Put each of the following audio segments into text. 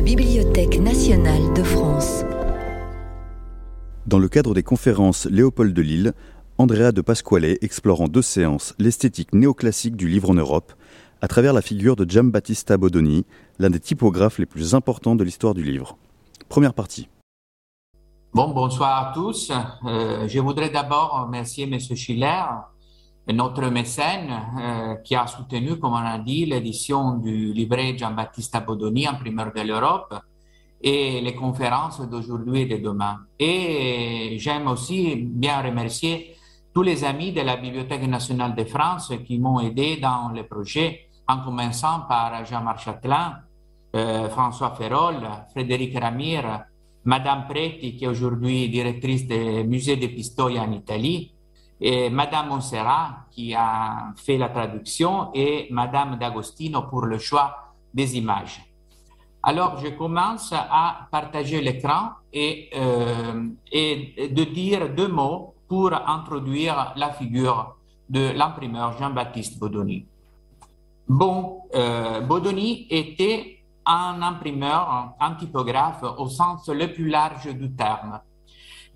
la Bibliothèque nationale de France. Dans le cadre des conférences Léopold de Lille, Andrea de Pasquale explore en deux séances l'esthétique néoclassique du livre en Europe à travers la figure de Giambattista Bodoni, l'un des typographes les plus importants de l'histoire du livre. Première partie. Bon, bonsoir à tous. Euh, je voudrais d'abord remercier M. Schiller, notre mécène, euh, qui a soutenu, comme on a dit, l'édition du livret Giambattista Bodoni, imprimeur de l'Europe, et les conférences d'aujourd'hui et de demain. Et j'aime aussi bien remercier tous les amis de la Bibliothèque nationale de France qui m'ont aidé dans le projet, en commençant par Jean-Marc Châtelain, euh, François Ferrol, Frédéric Ramire, Madame Preti, qui est aujourd'hui directrice du musée de Pistoia en Italie, et Madame Monserrat, qui a fait la traduction, et Madame D'Agostino pour le choix des images. Alors, je commence à partager l'écran et, euh, et de dire deux mots pour introduire la figure de l'imprimeur Jean-Baptiste Bodoni. Bon, euh, Bodoni était un imprimeur, un typographe au sens le plus large du terme,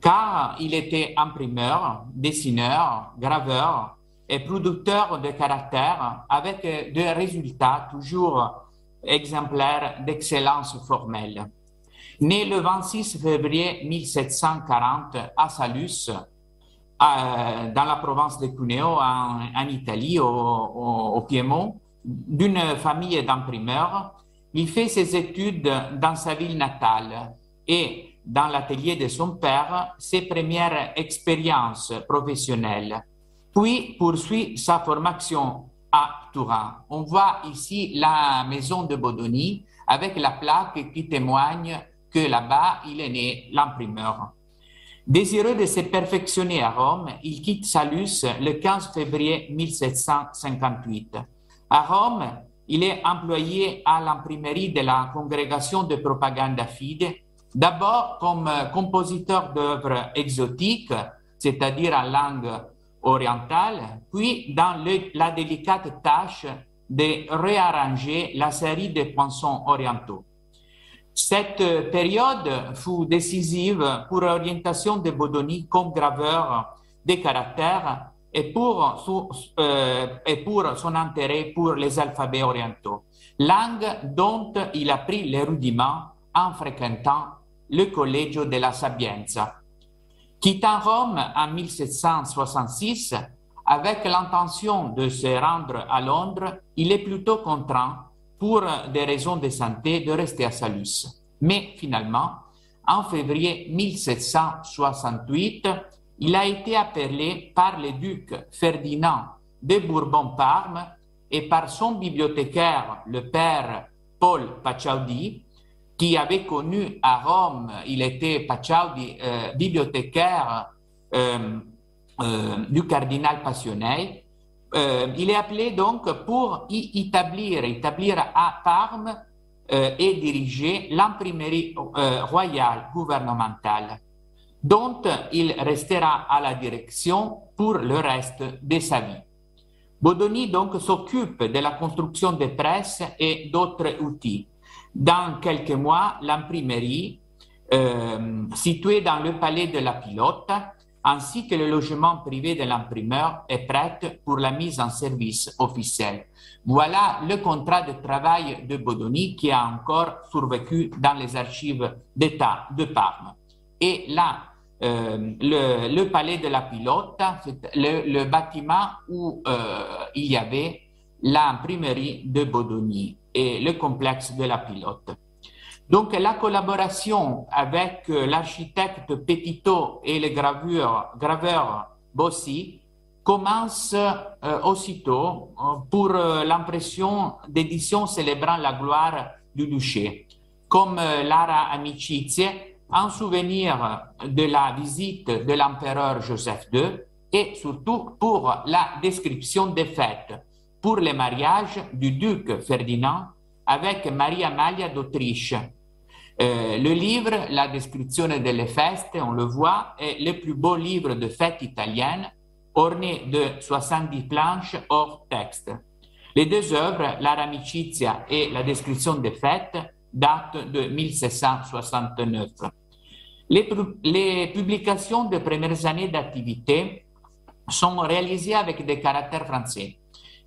car il était imprimeur, dessineur, graveur et producteur de caractères avec des résultats toujours exemplaires d'excellence formelle. Né le 26 février 1740 à Salus, euh, dans la province de Cuneo, en, Italie, au, au Piémont, d'une famille d'imprimeurs, il fait ses études dans sa ville natale et dans l'atelier de son père ses premières expériences professionnelles, puis poursuit sa formation à Turin. On voit ici la maison de Bodoni avec la plaque qui témoigne que là-bas il est né l'imprimeur. Désireux de se perfectionner à Rome, il quitte Salus le 15 février 1758. À Rome, il est employé à l'imprimerie de la congrégation de propaganda fide, d'abord comme compositeur d'œuvres exotiques, c'est-à-dire en langue orientale, puis dans la délicate tâche de réarranger la série des poinçons orientaux. Cette période fut décisive pour l'orientation de Bodoni comme graveur des caractères et pour, son, euh, et pour son intérêt pour les alphabets orientaux, langue dont il a pris les rudiments en fréquentant le Collegio della Sapienza. Quittant Rome en 1766, avec l'intention de se rendre à Londres, il est plutôt contraint, pour des raisons de santé, de rester à Salus. Mais finalement, en février 1768, il a été appelé par le duc Ferdinand de Bourbon-Parme et par son bibliothécaire, le père Paul Paciaudi, qui avait connu à Rome, il était Paciaudi, euh, bibliothécaire euh, euh, du cardinal Passionnet. il est appelé donc pour y établir, établir à Parme et diriger l'imprimerie royale gouvernementale dont il restera à la direction pour le reste de sa vie. Bodoni donc s'occupe de la construction des presses et d'autres outils. Dans quelques mois, l'imprimerie, euh, située dans le palais de la Pilote, ainsi que le logement privé de l'imprimeur est prête pour la mise en service officielle. Voilà le contrat de travail de Bodoni qui a encore survécu dans les archives d'État de Parme. Et là, euh, le, palais de la pilote, le, le bâtiment où euh, il y avait l'imprimerie de Bodoni et le complexe de la pilote. Donc la collaboration avec euh, l'architecte Petitot et le graveur, graveur Bossi commence aussitôt pour l'impression d'éditions célébrant la gloire du duché, comme Lara Amicizie en souvenir de la visite de l'empereur Joseph II et surtout pour la description des fêtes pour le mariage du duc Ferdinand avec Maria Amalia d'Autriche. Euh, le livre, la description delle feste, on le voit, est le plus beau livre de fêtes italiennes, orné de 70 planches hors texte. Les deux œuvres, L'Aramicizia et La description des fêtes, date de 1769. Les, les publications des premières années d'activité sont réalisées avec des caractères français.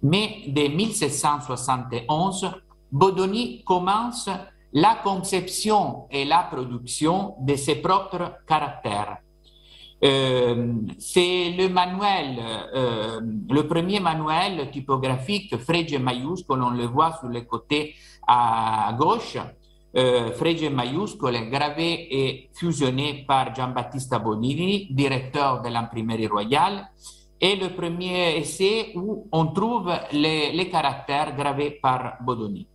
Mais dès 1771, Bodoni commence la conception et la production de ses propres caractères. Euh, c'est le manuel, euh, le premier manuel typographique Frege majuscule, on le voit sur le côté à gauche, euh, Frege majuscule, gravé et fusionné par Giambattista Bonini, directeur de l'imprimerie royale, et le premier essai où on trouve les, caractères gravés par Bodoni.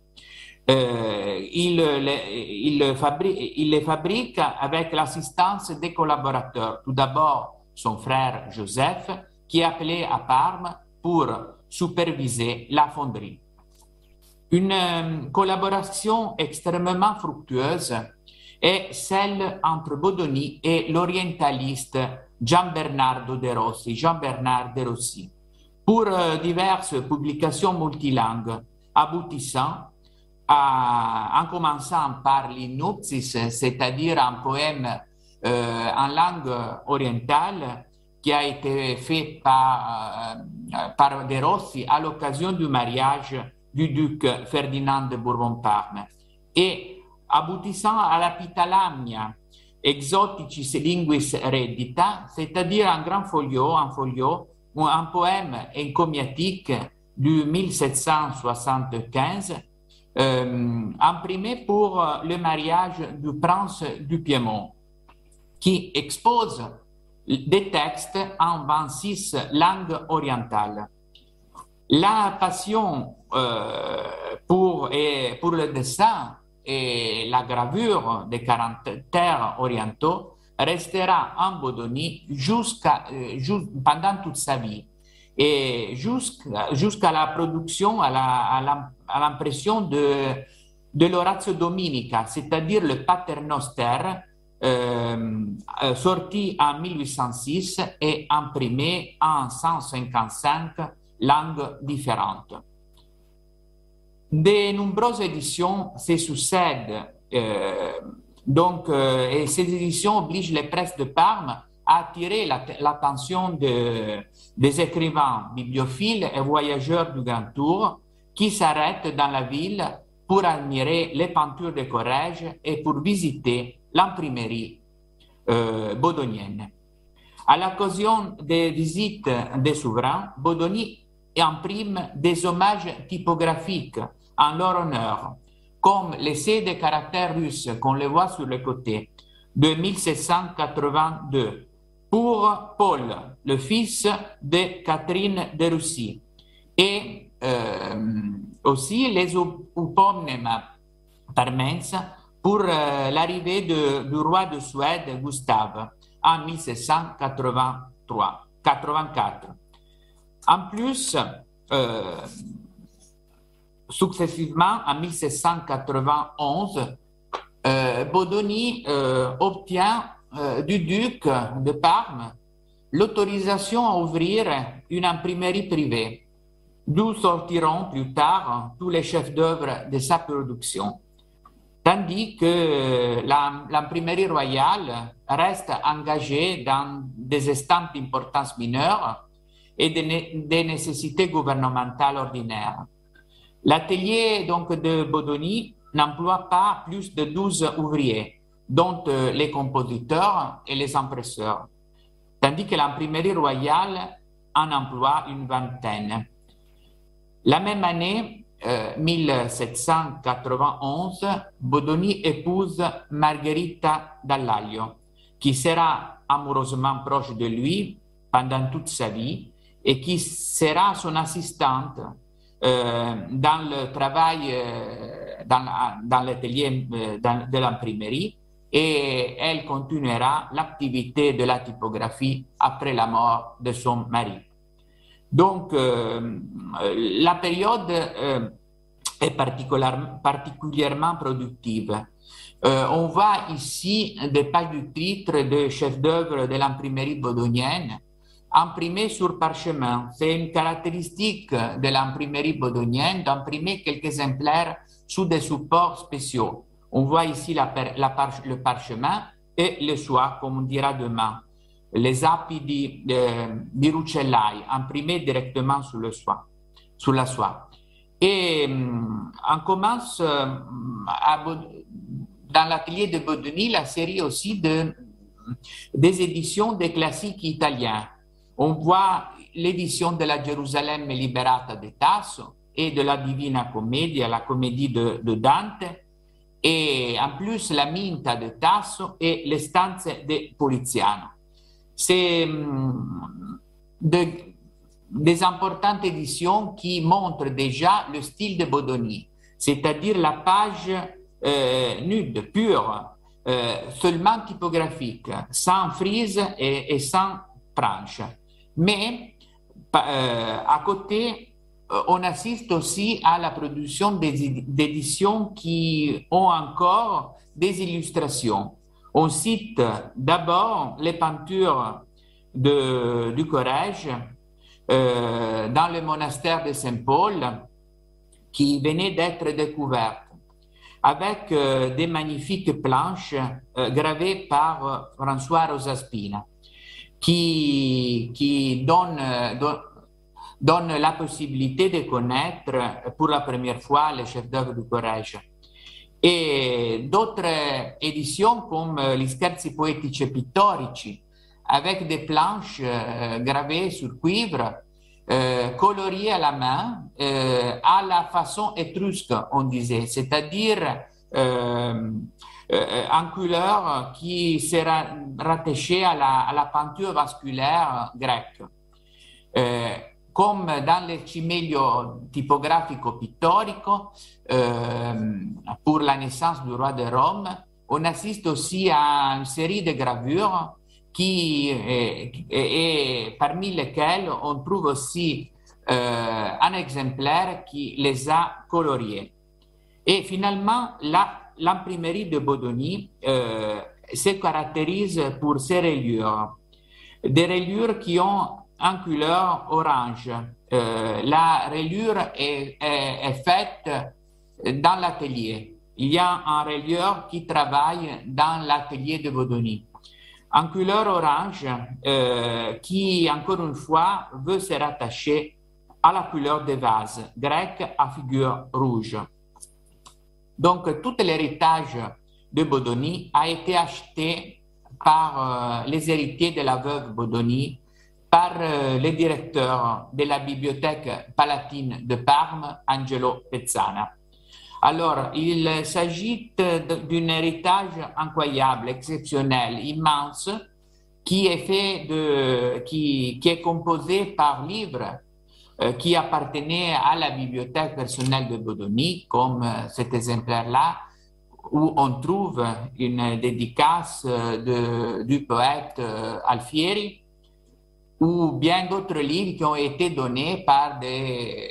Euh, il, les fabrique avec l'assistance des collaborateurs. Tout d'abord, son frère Joseph, qui est appelé à Parme pour superviser la fonderie. Une euh, collaboration extrêmement fructueuse est celle entre Bodoni et l'orientaliste Gian Bernardo De Rossi, Jean-Bernard De Rossi, pour euh, diverses publications multilingues, aboutissant en commençant par l'Inupsis, c'est-à-dire un poème euh, en langue orientale qui a été fait par, euh, par De Rossi à l'occasion du mariage du duc Ferdinand de Bourbon-Parme. Et aboutissant à la Pitalamia, Exoticis linguis reddita, c'est-à-dire un grand folio, un folio, un poème encomiatique du 1775 euh, imprimé pour euh, le mariage du prince du Piémont, qui expose des textes en 26 langues orientales. La passion euh, pour, et, pour le dessin et la gravure des caractères orientaux restera en Bodonie jusqu'à, euh, pendant toute sa vie et jusqu'à la production, à l'impression de, de Dominica, c'est-à-dire le Paternoster, euh, euh, sorti en 1806 et imprimé en 155 langues différentes. De nombreuses éditions se succèdent, euh, donc, euh, et ces éditions obligent les presses de Parme à attirer l'attention de, des écrivains bibliophiles et voyageurs du Grand Tour qui s'arrêtent dans la ville pour admirer les peintures de Corrège et pour visiter l'imprimerie euh, bodonienne. À l'occasion des visites des souverains, Bodoni imprime des hommages typographiques en leur honneur, comme l'essai des caractères russes qu'on le voit sur le côté de 1782 pour Paul, le fils de Catherine de Russie. Et euh, aussi les upomnema parmens pour euh, l'arrivée du roi de Suède, Gustave, en 1783, 84. En plus, euh, successivement, en 1791, euh, Bodoni euh, obtient euh, du duc de Parme l'autorisation à ouvrir une imprimerie privée, d'où sortiront plus tard tous les chefs d'œuvre de sa production. Tandis que l'imprimerie royale reste engagée dans des estampes d'importance mineure et des, des nécessités gouvernementales ordinaires. L'atelier donc de Bodoni n'emploie pas plus de 12 ouvriers dont euh, les compositeurs et les impresseurs, tandis que l'imprimerie royale en emploie une vingtaine. La même année, 1791, euh, Bodoni épouse Margherita Dallaglio, qui sera amoureusement proche de lui pendant toute sa vie et qui sera son assistante dans le travail, dans, dans l'atelier de l'imprimerie et elle continuera l'activité de la typographie après la mort de son mari. Donc, euh, la période euh, est particulièrement, productive. Euh, on voit ici des pages du titre de chef-d'œuvre de l'imprimerie bodonienne imprimés sur parchemin. C'est une caractéristique de l'imprimerie bodonienne d'imprimer quelques exemplaires sous des supports spéciaux On voit ici le parchemin et le soie, comme on dira demain. Les apidi di Rucellai, imprimés directement sur, le soie, sur la soie. Et on commence à, dans l'atelier de Bodoni la série aussi de, des éditions des classiques italiens. On voit l'édition de la Jérusalem liberata de Tasso et de la Divina Commedia, la comédie de, Dante, et en plus la Minta de Tasso et les stanze de Poliziano. C'est hum, des importantes éditions qui montrent déjà le style de Bodoni, c'est-à-dire la page euh, nude, pure, euh, seulement typographique, sans frise et, sans tranche. Mais euh, à côté, on assiste aussi à la production d'éditions qui ont encore des illustrations. On cite d'abord les peintures de, du Corrège dans le monastère de Saint-Paul qui venait d'être découvertes avec euh, des magnifiques planches euh, gravées par euh, François Rosaspina, qui, qui donne, donne, la possibilité de connaître pour la première fois les chefs-d'œuvre du Corrège. Et d'autres éditions comme les Scherzi poetici e pittorici, avec des planches gravées sur cuivre, euh, colorié à la main euh, à la façon étrusque, on disait, c'est-à-dire euh, euh en couleur qui sera rattachée à la, la peinture vasculaire grecque. Euh, comme dans le cimelio typographico-pittorico, pour la naissance du roi de Rome, on assiste aussi à une série de gravures qui et, parmi lesquels on trouve aussi euh, un exemplaire qui les a coloriés. Et finalement, l'imprimerie de Bodoni euh, se caractérise pour ses rayures, des rayures qui ont un couleur orange. Euh, la rayure est, faite dans l'atelier. Il y a un rayeur qui travaille dans l'atelier de Bodoni en couleur orange euh, qui, encore une fois, veut se rattacher à la couleur des vases grecs à figure rouge. Donc, tout l'héritage de Bodoni a été acheté par euh, les héritiers de la veuve Bodoni, par euh, le directeur de la bibliothèque palatine de Parme, Angelo Pezzana. Alors, il s'agit d'un héritage incroyable, exceptionnel, immense, qui est fait de, qui, est composé par livres qui appartenaient à la bibliothèque personnelle de Bodoni, comme euh, cet exemplaire-là, où on trouve une dédicace euh, du poète Alfieri, ou bien d'autres livres qui ont été donnés par des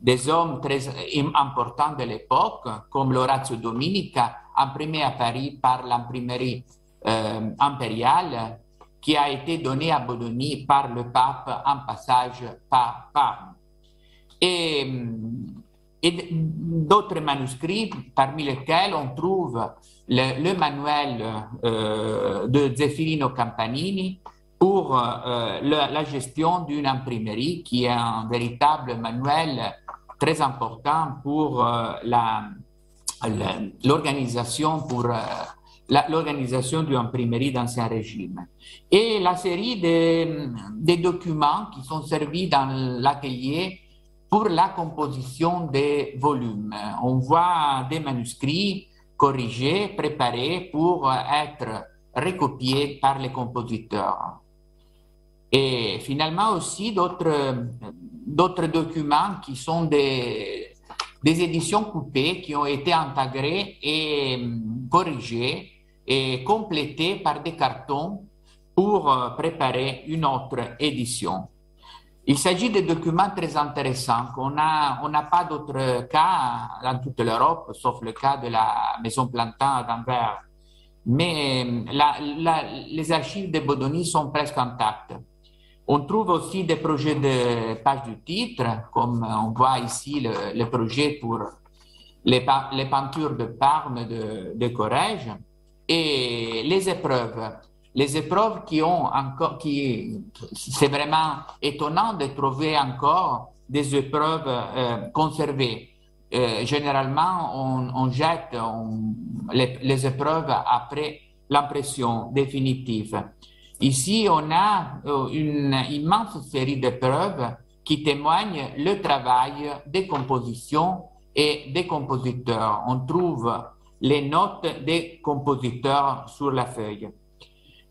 des hommes très importants de l'époque, comme l'Orazio Dominica, imprimé à Paris par l'imprimerie euh, impériale, qui a été donné à Bodoni par le pape en passage par Parme. Et, d'autres manuscrits, parmi lesquels on trouve le, manuel euh, de Zeffirino Campanini, pour euh, la, la, gestion d'une imprimerie qui est un véritable manuel très important pour euh, l'organisation pour l'organisation d'une imprimerie d'Ancien Régime. Et la série des, documents qui sont servis dans l'atelier pour la composition des volumes. On voit des manuscrits corrigés, préparés pour être recopiés par les compositeurs. Et finalement aussi d'autres documents qui sont des, des éditions coupées qui ont été intégrées et corrigées et complétées par des cartons pour euh, préparer une autre édition. Il s'agit de documents très intéressants. On n'a on pas d'autres cas dans toute l'Europe, sauf le cas de la Maison Plantin d'Anvers. Mais la, les archives de Bodoni sont presque intactes. On trouve aussi des projets de page du titre, comme on voit ici le, projet pour les, peintures de Parme de, de Corrège et les épreuves. Les épreuves qui ont encore, qui, c'est vraiment étonnant de trouver encore des épreuves euh, conservées. Euh, généralement, on, jette les, épreuves après l'impression définitive. Ici, on a euh, une immense série d'épreuves qui témoignent le travail des compositions et des compositeurs. On trouve les notes des compositeurs sur la feuille.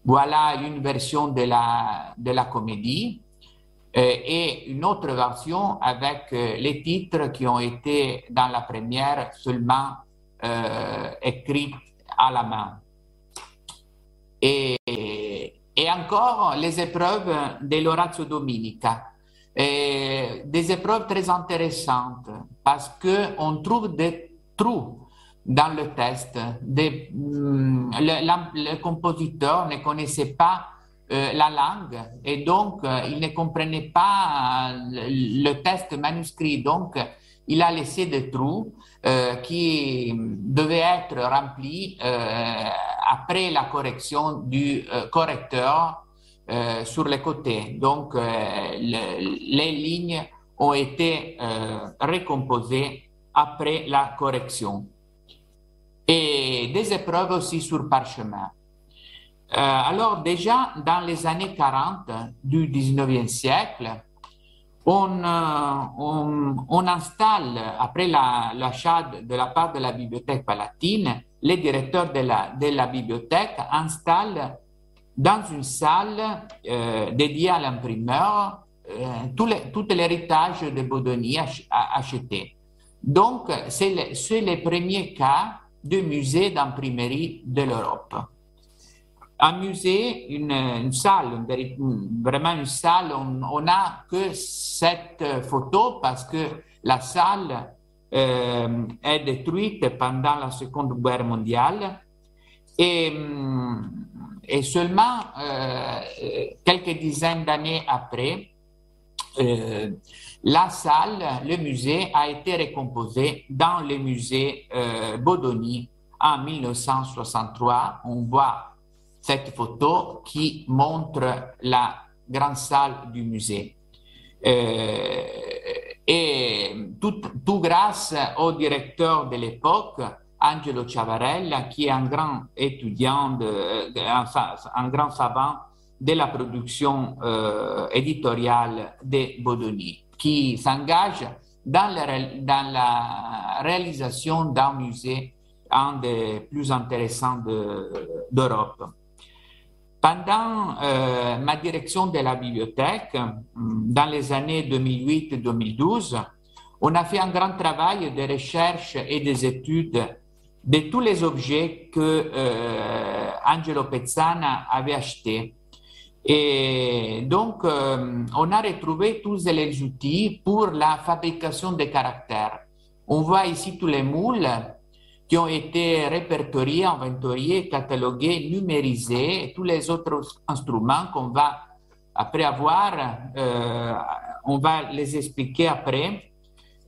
Voilà une version de la, de la comédie euh, et une autre version avec euh, les titres qui ont été dans la première seulement euh, écrits à la main. Et, encore les épreuves de l'Oratio Dominica. Et des épreuves très intéressantes parce qu'on trouve des trous dans le test. Mm, le, compositeur ne connaissait pas euh, la langue et donc euh, il ne comprenait pas euh, le, test manuscrit. Donc il a laissé des trous qui devaient être remplis après la correction du correcteur sur les côtés. Donc les lignes ont été recomposées après la correction et des épreuves aussi sur parchemin. Euh, alors déjà, dans les années 40 du 19e siècle, on, euh, on, installe, après l'achat de la part de la Bibliothèque palatine, les directeurs de la, la bibliothèque installent dans une salle euh, dédiée à l'imprimeur tout, l'héritage de Baudoni acheté. Donc, c'est le, les premiers cas de musées d'imprimerie de l'Europe. Un musée, une, salle, vraiment une salle, on n'a que cette photo parce que la salle euh, est détruite pendant la Seconde Guerre mondiale et, et seulement euh, quelques dizaines d'années après, euh, la salle, le musée a été recomposé dans le musée euh, Bodoni en 1963. On voit cette photo qui montre la grande salle du musée. Euh, et tout, grâce au directeur de l'époque, Angelo Ciavarella, qui est un grand étudiant, un, grand savant de la production euh, éditoriale de Bodoni qui s'engage dans la, réalisation d'un musée, un des plus intéressants d'Europe. Pendant euh, ma direction de la bibliothèque, dans les années 2008-2012, on a fait un grand travail de recherche et des études de tous les objets que euh, Angelo Pezzana avait achetés et donc, euh, on a retrouvé tous les outils pour la fabrication des caractères. On voit ici tous les moules qui ont été répertoriés, inventoriés, catalogués, numérisés, et tous les autres instruments qu'on va, après avoir, euh, on va les expliquer après.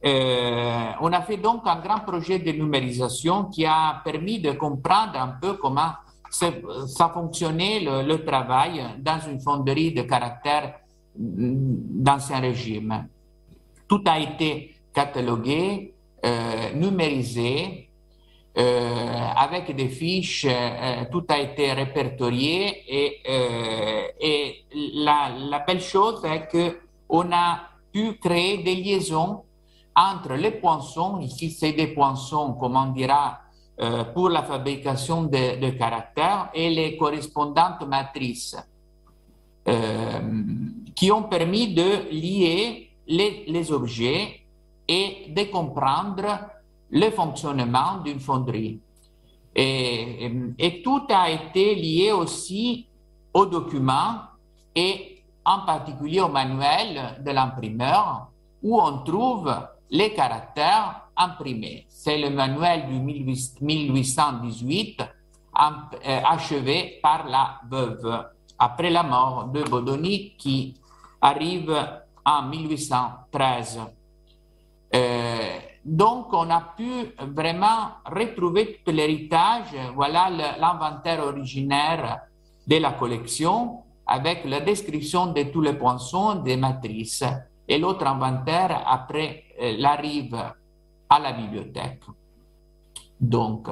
Euh, on a fait donc un grand projet de numérisation qui a permis de comprendre un peu comment ça fonctionnait le, travail dans une fonderie de caractère d'ancien régime. Tout a été catalogué, euh, numérisé, euh, avec des fiches, euh, tout a été répertorié et, la, belle chose est que on a pu créer des liaisons entre les poinçons, ici c'est des poinçons, comme on dira, euh, pour la fabrication de, caractères et les correspondantes matrices euh, qui ont permis de lier les, objets et de comprendre le fonctionnement d'une fonderie. Et, et, tout a été lié aussi aux documents et en particulier au manuel de l'imprimeur où on trouve les caractères imprimés. C'est le manuel du 1818 euh, achevé par la veuve après la mort de Bodoni qui arrive en 1813. Euh, donc, on a pu vraiment retrouver tout l'héritage, voilà l'inventaire originaire de la collection avec la description de tous les poinçons des matrices et l'autre inventaire après euh, l'arrive à la bibliothèque. Donc,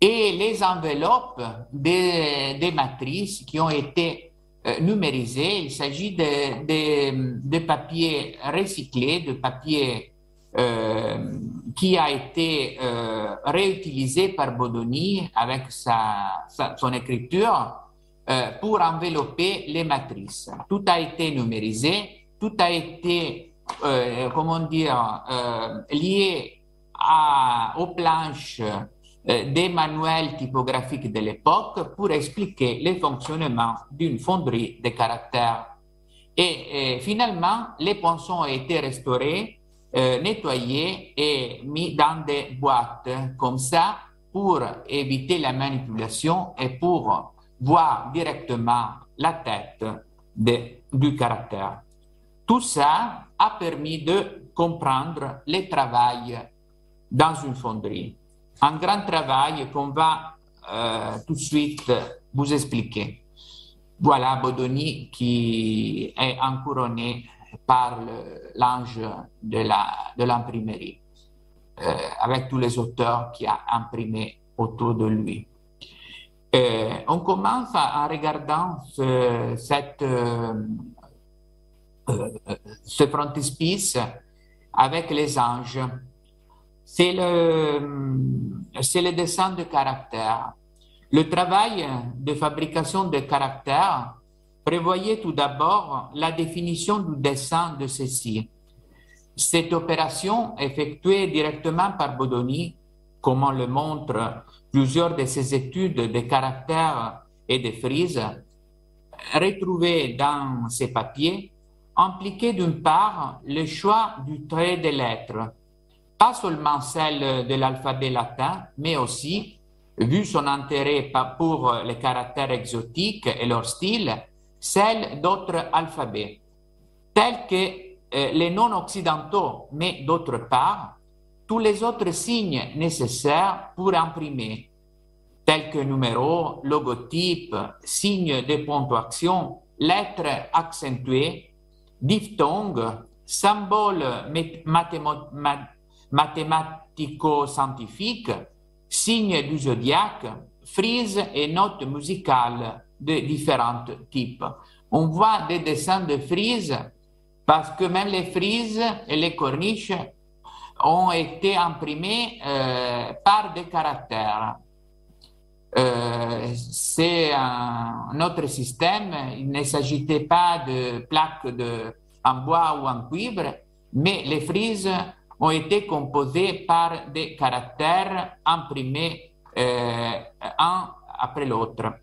et les enveloppes des, matrices qui ont été euh, numérisées, il s'agit de, de, de, papier recyclé, de papier euh, qui a été euh, réutilisé par Bodoni avec son écriture pour envelopper les matrices. Tout a été numérisé, tout a été, comment dire, lié à, aux planches des manuels typographiques de l'époque pour expliquer le fonctionnement d'une fonderie de caractères. Et, et, finalement, les poinçons ont été restaurés, euh, nettoyés et mis dans des boîtes comme ça pour éviter la manipulation et pour voir directement la tête du caractère. Tout ça a permis de comprendre le travail dans une fonderie. Un grand travail qu'on va euh, tout de suite vous expliquer. Voilà Bodoni qui est encouronné par l'ange de l'imprimerie, de euh, avec tous les auteurs qui a imprimé autour de lui. Euh, on commence en regardant ce, cette, euh, euh, ce frontispice avec les anges. C'est le, dessin de caractère. Le travail de fabrication de caractères prévoyait tout d'abord la définition du dessin de ceci. Cette opération, effectuée directement par Bodoni, comme on le montre plusieurs de ses études de caractère et de frise, retrouvées dans ces papiers, impliquaient d'une part le choix du trait des lettres, pas seulement celle de l'alphabet latin, mais aussi, vu son intérêt pour les caractères exotiques et leur style, celle d'autres alphabets, tels que euh, les non-occidentaux, mais d'autre part, tous les autres signes nécessaires pour imprimer, tels que numéros, logotypes, signes de ponctuation, lettres accentuées, diphtongues, symboles mathématico-scientifiques, signes du zodiaque, frises et notes musicales de différents types. On voit des dessins de frises parce que même les frises et les corniches ont été imprimés euh, par des caractères. Euh, c'est un, autre système. Il ne s'agissait pas de plaques de, en bois ou en cuivre, mais les frises ont été composées par des caractères imprimés euh, un après l'autre.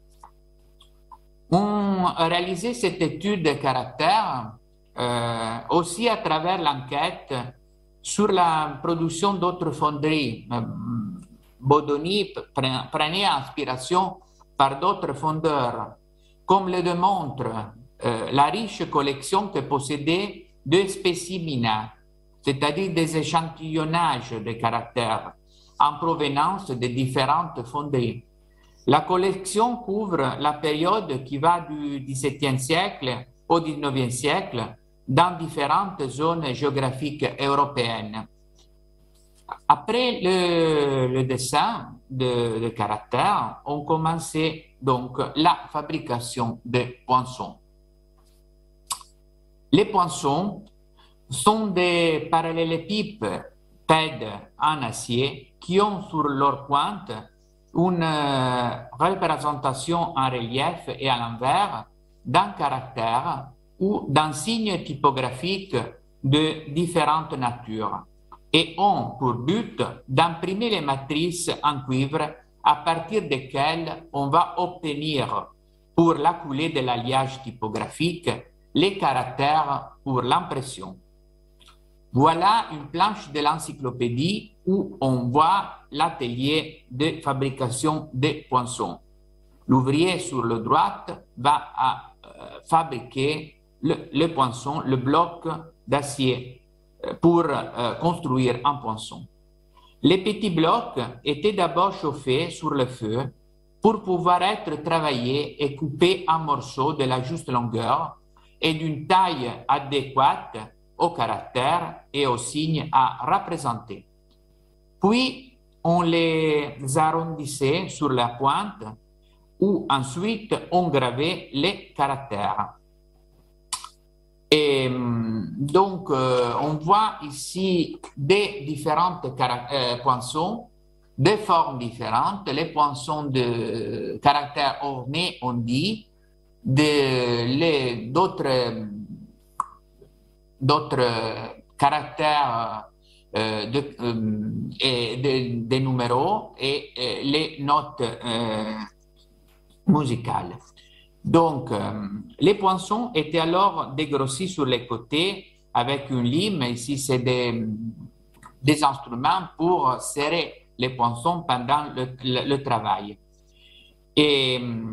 On a réalisé cette étude de caractères euh, aussi à travers l'enquête sur la production d'autres fonderies. Euh, Bodoni prenait inspiration par d'autres fondeurs, comme le démontre la riche collection que possédait de spécimens, c'est-à-dire des échantillonnages de caractères en provenance de différentes fonderies. La collection couvre la période qui va du XVIIe siècle au XIXe siècle dans différentes zones géographiques européennes. Après le, dessin de, de, caractères, on commençait donc la fabrication des poinçons. Les poinçons sont des parallélépipèdes en acier qui ont sur leur pointe une euh, représentation en relief et à l'envers d'un caractère ou d'un signe typographique de différentes natures et ont pour but d'imprimer les matrices en cuivre à partir desquelles on va obtenir pour la coulée de l'alliage typographique les caractères pour l'impression. Voilà une planche de l'encyclopédie où on voit l'atelier de fabrication des poinçons. L'ouvrier sur le droite va euh, fabriquer le, le le bloc d'acier euh, pour euh, construire un poinçon. Les petits blocs étaient d'abord chauffés sur le feu pour pouvoir être travaillés et coupés en morceaux de la juste longueur et d'une taille adéquate au caractère et aux signes à représenter. Puis, on les arrondissait sur la pointe où ensuite on gravait les caractères. Et donc, euh, on voit ici des différentes euh, poinçons, des formes différentes, les poinçons de caractères ornés, on dit, d'autres d'autres caractères euh, de, et des numéros et, les notes musicales. Donc, euh, les poinçons étaient alors dégrossis sur les côtés avec une lime. Ici, c'est des, des, instruments pour serrer les poinçons pendant le, travail. Et euh,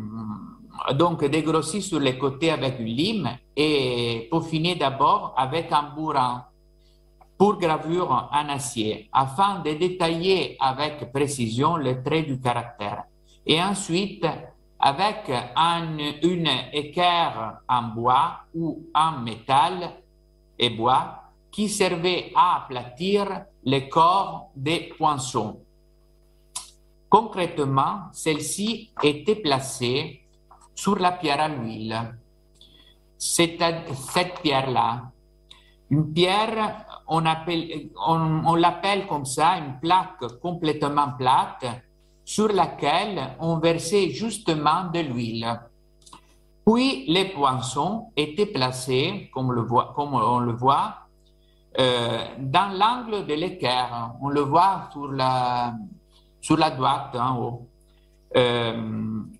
donc, dégrossis sur les côtés avec une lime et peaufinés d'abord avec un bourrin pour gravure en acier afin de détailler avec précision les traits du caractère. Et ensuite, avec un, une équerre en bois ou en métal et bois qui servait à aplatir les corps des poinçons. Concrètement, celle-ci était placée sur la pierre à l'huile. Cette, cette pierre-là, une pierre, on, appelle, on, on l'appelle comme ça, une plaque complètement plate, sur laquelle on versait justement de l'huile. Puis les poinçons étaient placés, comme, le voit, comme on le voit, euh, dans l'angle de l'équerre. On le voit sur la, sur la droite en haut. Euh,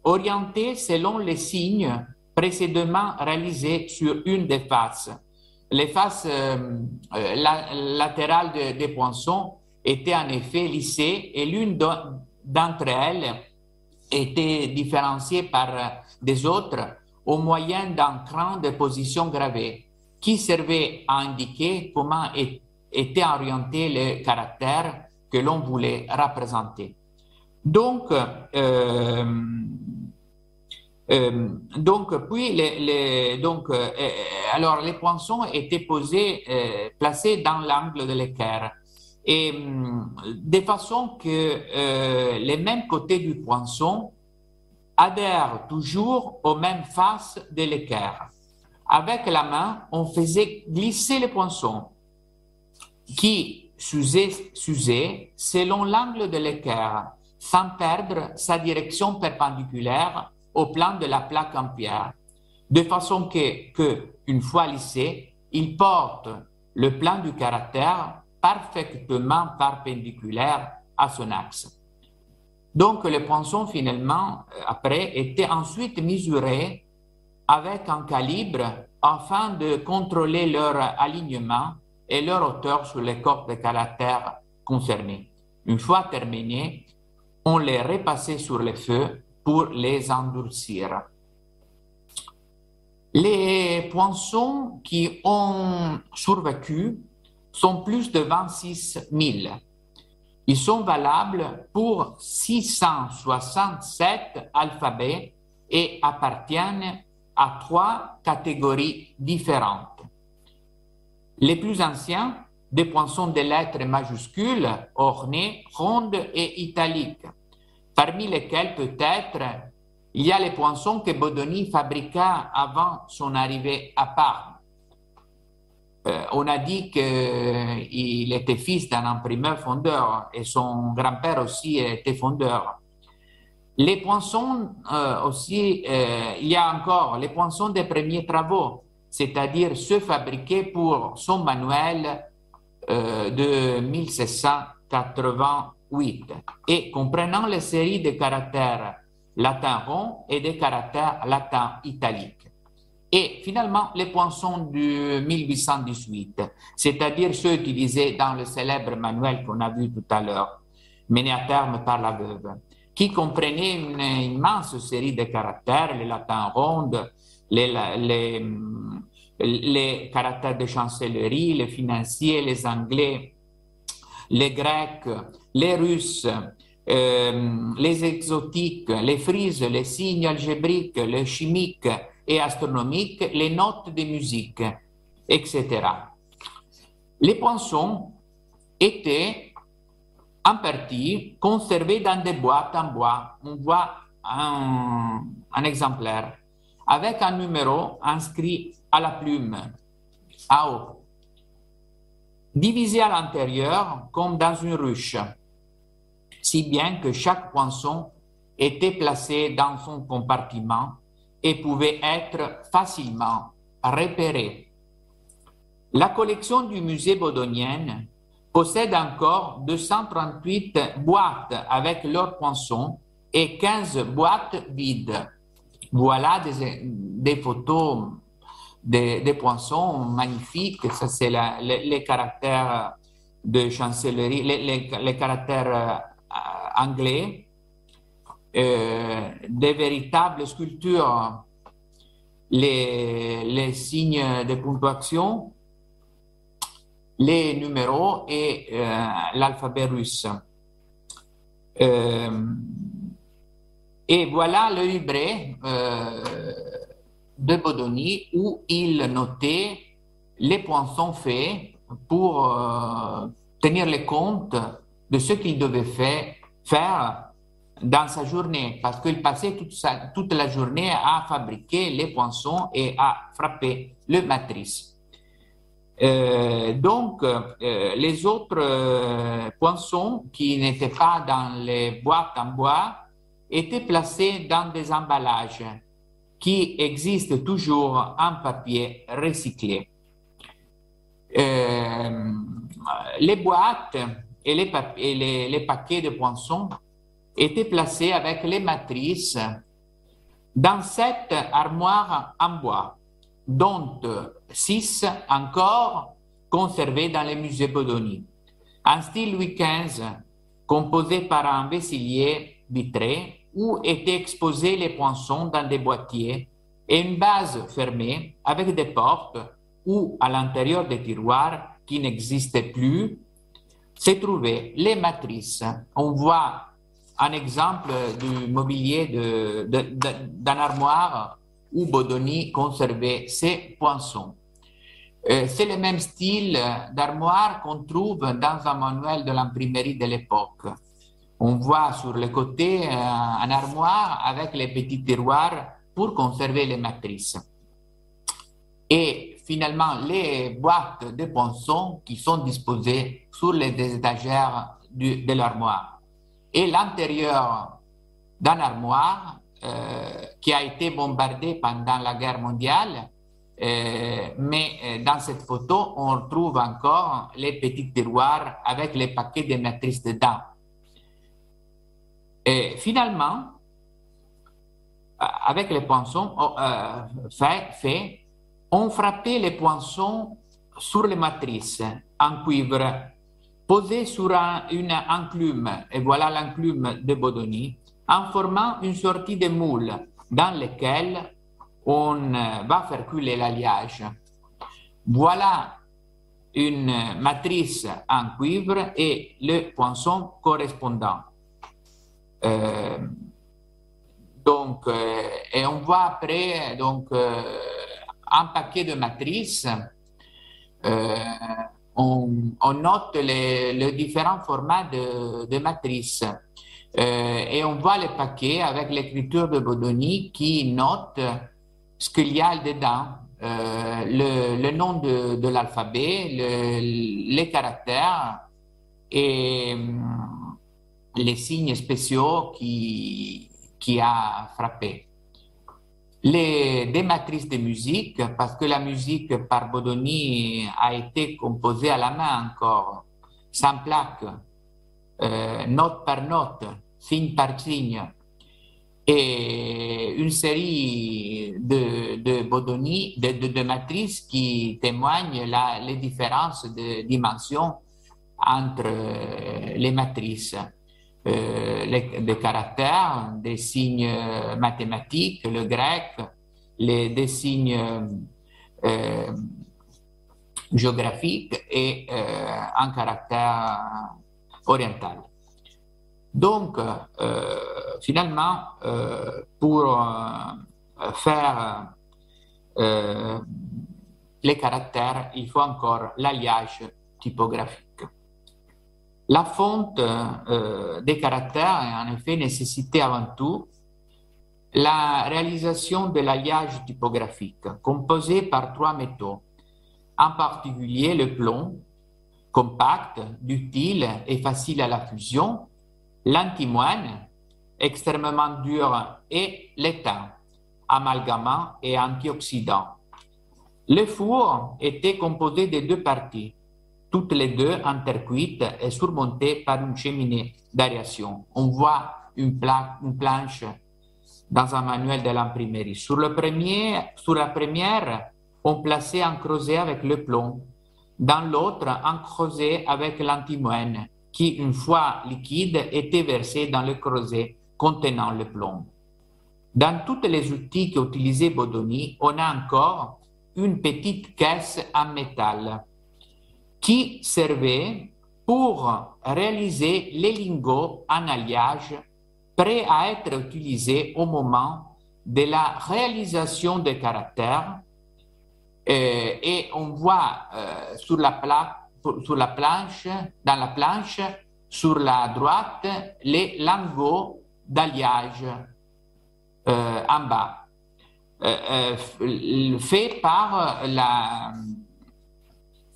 orientés selon les signes précédemment réalisés sur une des faces. Les faces euh, latérales des poinçons étaient en effet lissées et l'une d'entre elles étaient différenciées par des autres au moyen d'un cran de position gravée qui servait à indiquer comment étaient orientés les caractères que l'on voulait représenter. Donc, euh, euh, donc, puis les, les euh, alors les poinçons étaient posés, placés dans l'angle de l'équerre et hum, de façon que les mêmes côtés du poinçon adhèrent toujours aux mêmes faces de l'équerre. Avec la main, on faisait glisser le poinçon qui s'usait selon l'angle de l'équerre sans perdre sa direction perpendiculaire au plan de la plaque en pierre, de façon que, une fois lissé, il porte le plan du caractère parfaitement perpendiculaire à son axe. Donc, les poinçons, finalement, euh, après, étaient ensuite mesurés avec un calibre afin de contrôler leur alignement et leur hauteur sur les corps de caractères concernés. Une fois terminés, on les repassait sur le feu pour les endurcir. Les poinçons qui ont survécu sont plus de 26 000. Ils sont valables pour 667 alphabets et appartiennent à trois catégories différentes. Les plus anciens, des poinçons de lettres majuscules, ornées, rondes et italiques, parmi lesquels peut-être il y a les poinçons que Bodoni fabriqua avant son arrivée à Parme euh, on a dit qu'il était fils d'un imprimeur fondeur et son grand-père aussi était fondeur. Les poinçons euh, aussi, euh, il y a encore les poinçons des premiers travaux, c'est-à-dire ceux fabriqués pour son manuel de 1788 et comprenant les séries de caractères latins ronds et des caractères latins italiques. Et finalement les poinçons de 1818, c'est-à-dire ceux utilisés dans le célèbre manuel qu'on a vu tout à l'heure, mené à terme par la veuve, qui comprenait une immense série de caractères, les latins rondes, les, les, les caractères de chancellerie, les financiers, les anglais, les Grecs, les Russes, euh, les exotiques, les frises, les signes algébriques, les chimiques et astronomiques, les notes de musique, etc. Les poinçons étaient en partie conservés dans des boîtes en bois. On voit un, un exemplaire avec un numéro inscrit à la plume, à haut, divisé à l'intérieur comme dans une ruche, si bien que chaque poinçon était placé dans son compartiment et pouvait être facilement repéré. La collection du musée Bodonien possède encore 238 boîtes avec leurs poinçons et 15 boîtes vides. Voilà des photos des, des, poinçons magnifiques. Ça, c'est les, caractères de chancellerie, les, caractères euh, anglais, euh, des véritables sculptures, les, signes de ponctuation, les numéros et euh, l'alphabet russe. Et voilà le livret de Bodoni où il notait les poinçons faits pour euh, tenir le compte de ce qu'il devait faire, dans sa journée, parce qu'il passait toute, la journée à fabriquer les poinçons et à frapper le matrice. Euh, donc, euh, les autres poinçons qui n'étaient pas dans les boîtes en bois étaient placés dans des emballages qui existent toujours en papier recyclé. Euh, les boîtes et, les, et les, les, paquets de poinçons étaient placés avec les matrices dans cette armoire en bois, dont six encore conservés dans le musée Bodoni. Un style Louis XV composé par un vessilier vitrée où étaient exposés les poinçons dans des boîtiers et une base fermée avec des portes où, à l'intérieur des tiroirs qui n'existaient plus, se trouvaient les matrices. On voit un exemple du mobilier d'un armoire où Bodoni conservait ses poinçons. Euh, c'est le même style d'armoire qu'on trouve dans un manuel de l'imprimerie de l'époque on voit sur le côté euh, un armoire avec les petits tiroirs pour conserver les matrices. Et finalement, les boîtes de poinçons qui sont disposées sur les étagères de l'armoire. Et l'intérieur d'un armoire euh, qui a été bombardé pendant la guerre mondiale, euh, mais dans cette photo, on retrouve encore les petits tiroirs avec les paquets de matrices dedans. Et finalement, euh, avec les poinçons oh, euh, faits, fait, on frappait les poinçons sur les matrices en cuivre, posées sur un, une enclume, et voilà l'enclume de Bodoni, en formant une sortie de moule dans lequel on euh, va faire couler l'alliage. Voilà une matrice en cuivre et le poinçon correspondant. Euh, donc, euh, et on voit après donc, euh, un paquet de matrices. On, note les, différents formats de, matrices. et on voit le paquet avec l'écriture de Bodoni qui note ce qu'il y a dedans, le, nom de, l'alphabet, le, les caractères et les signes spéciaux qui, qui a frappé. Les, des matrices de musique, parce que la musique par Bodoni a été composée à la main encore, sans plaque, euh, note par note, signe par signe, et une série de, de Bodoni, de, de, matrices qui témoignent la, les différences de dimension entre les matrices. Euh, des caractères, des signes mathématiques, le grec, des signes euh, géographiques et euh, un caractère orientale. Donc, finalement, pour faire les caractères, il faut encore l'alliage typographique. La fonte euh, des caractères est en effet nécessité avant tout. La réalisation de l'alliage typographique composé par trois métaux, en particulier le plomb, compact, ductile et facile à la fusion, l'antimoine, extrêmement dur, et l'étain, amalgamant et antioxydant. Le four était composé de deux parties, toutes les deux intercuites et surmontées par une cheminée d'aération. On voit une, une, planche dans un manuel de l'imprimerie. Sur, sur la première, on plaçait un creuset avec le plomb. Dans l'autre, un creuset avec l'antimoine, qui, une fois liquide, était versé dans le creuset contenant le plomb. Dans tous les outils qu'utilisait Bodoni, on a encore une petite caisse en métal qui servait pour réaliser les lingots en alliage prêts à être utilisés au moment de la réalisation des caractères. Euh, et on voit euh, planche, dans la planche, sur la droite, les lingots d'alliage euh, en bas, fait par la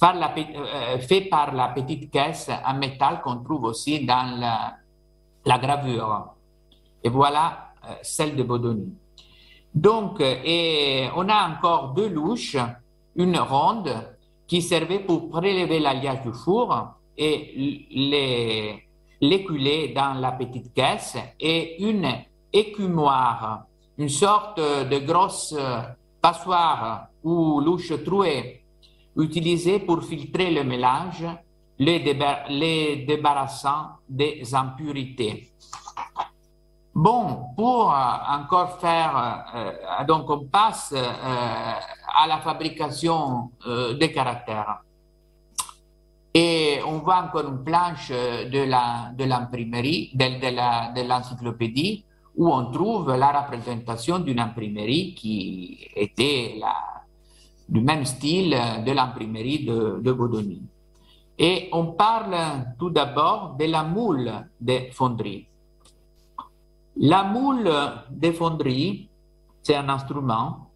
la, euh, fait par la petite caisse en métal qu'on trouve aussi dans la, la, gravure. Et voilà euh, celle de Bodoni. Donc, euh, et on a encore deux louches, une ronde qui servait pour prélever l'alliage du four et l'éculer dans la petite caisse et une écumoire, une sorte de grosse passoire ou louche trouée utilisé pour filtrer le mélange, les, débarrassant des impurités. Bon, pour euh, encore faire, euh, donc on passe euh, à la fabrication des caractères. Et on voit encore une planche de l'imprimerie, de l'encyclopédie, où on trouve la représentation d'une imprimerie qui était la, du même style de l'imprimerie de, de Bodoni. Et on parle tout d'abord de la moule des fonderies. La moule des fonderies, c'est un instrument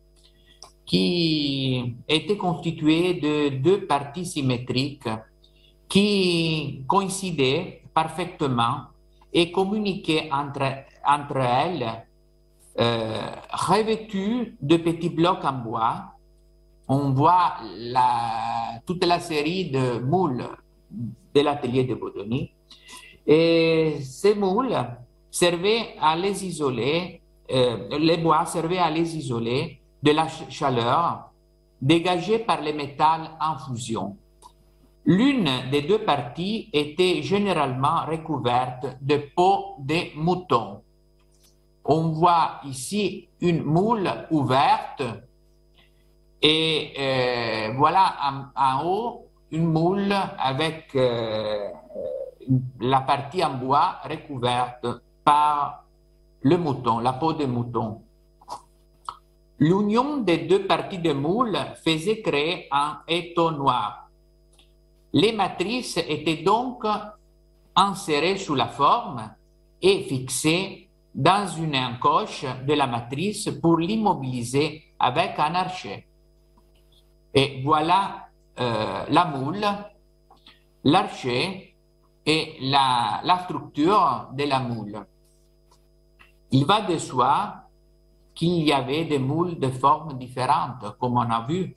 qui était constitué de deux parties symétriques qui coïncidaient parfaitement et communiquaient entre, entre elles, euh, revêtues de petits blocs en bois on voit toute la série de moules de l'atelier de Bodoni. Et ces moules servaient à les isoler, euh, les bois servaient à les isoler de la chaleur dégagée par les métals en fusion. L'une des deux parties était généralement recouverte de peau de mouton. On voit ici une moule ouverte et euh, voilà en, haut une moule avec euh, la partie en bois recouverte par le mouton, la peau de mouton. L'union des deux parties de moule faisait créer un étau noir. Les matrices étaient donc insérées sous la forme et fixées dans une encoche de la matrice pour l'immobiliser avec un archet. Et voilà euh, la moule, l'archet et la, la, structure de la moule. Il va de soi qu'il y avait des moules de formes différentes, comme on a vu,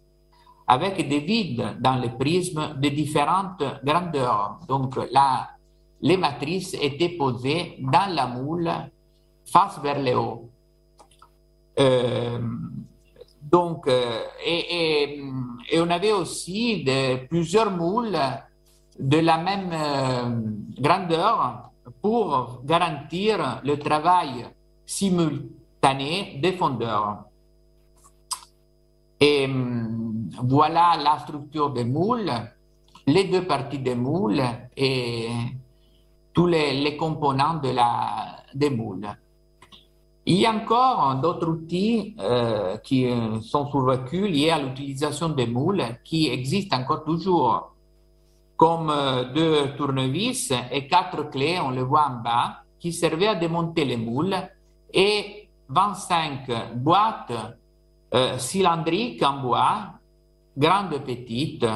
avec des vides dans les prismes de différentes grandeurs. Donc, là, les matrices étaient posées dans la moule face vers le haut. Euh, donc, euh, et, on avait aussi plusieurs moules de la même euh, grandeur pour garantir le travail simultané des fondeurs. Et hum, voilà la structure des moules, les deux parties des moules et tous les, composants de la, des moules. Il y a encore d'autres outils euh, qui sont survécus liés à l'utilisation des moules qui existent encore toujours, comme deux tournevis et quatre clés, on le voit en bas, qui servaient à démonter les moules et 25 boîtes euh, cylindriques en bois, grandes et petites,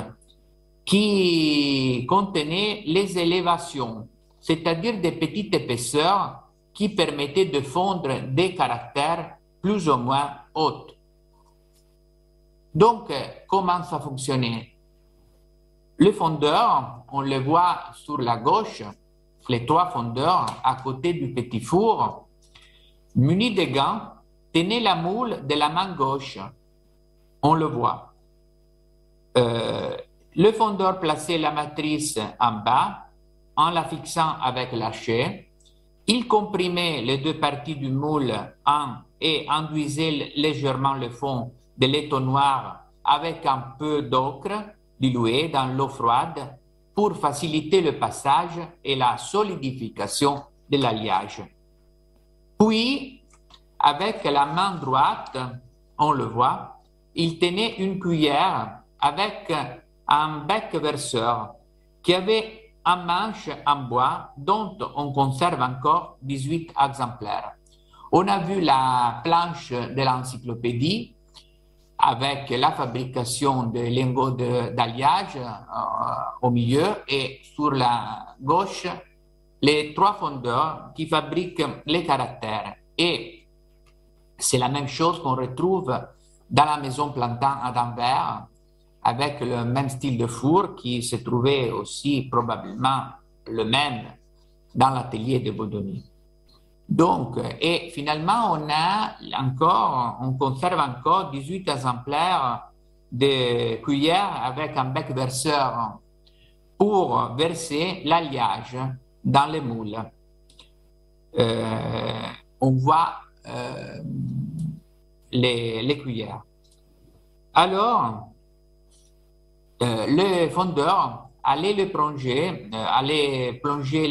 qui contenaient les élévations, c'est-à-dire des petites épaisseurs qui permettaient de fondre des caractères plus ou moins hauts. Donc, comment ça fonctionnait? Le fondeur, on le voit sur la gauche, les trois fondeurs à côté du petit four, munis de gants, tenaient la moule de la main gauche. On le voit. Euh, le fondeur plaçait la matrice en bas en la fixant avec la. Il comprimait les deux parties du moule en, et enduisait légèrement le fond de l'étonnoir avec un peu d'ocre dilué dans l'eau froide pour faciliter le passage et la solidification de l'alliage. Puis, avec la main droite, on le voit, il tenait une cuillère avec un bec verseur qui avait un manche en bois dont on conserve encore 18 exemplaires. On a vu la planche de l'encyclopédie avec la fabrication de lingots d'alliage euh, au milieu et sur la gauche, les trois fondeurs qui fabriquent les caractères. Et c'est la même chose qu'on retrouve dans la maison Plantin à Danvers, avec le même style de four qui se trouvait aussi probablement le même dans l'atelier de Baudonnier. Donc, et finalement, on a encore, on conserve encore 18 exemplaires de cuillères avec un bec verseur pour verser l'alliage dans les moules. Euh, on voit euh, les, cuillères. Alors, le fondeur allait le plonger, allait plonger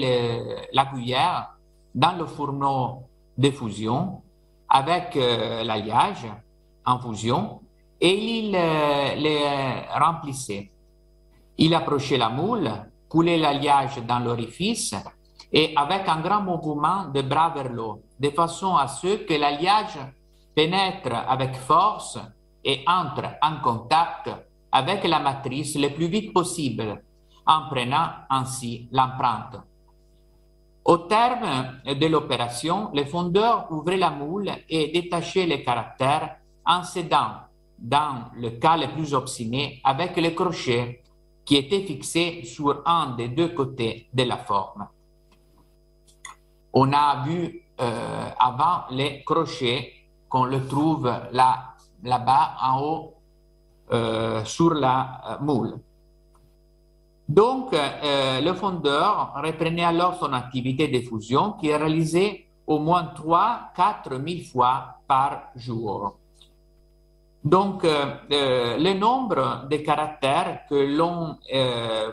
la cuillère dans le fourneau de fusion avec euh, l'alliage en fusion et il euh, les remplissait. Il approchait la moule, coulait l'alliage dans l'orifice et avec un grand mouvement de bras vers l'eau, de façon à ce que l'alliage pénètre avec force et entre en contact avec la matrice le plus vite possible, en prenant ainsi l'empreinte. Au terme de l'opération, le fondeur ouvrait la moule et détachait les caractères en s'aidant, dans le cas le plus obstiné, avec les crochets qui étaient fixés sur un des deux côtés de la forme. On a vu euh, avant les crochets qu'on le trouve là, là-bas en haut sur la euh, moule. Donc, euh, le fondeur reprenait alors son activité de fusion qui est réalisée au moins 3-4 000 fois par jour. Donc, euh, euh, le nombre de caractères que l'on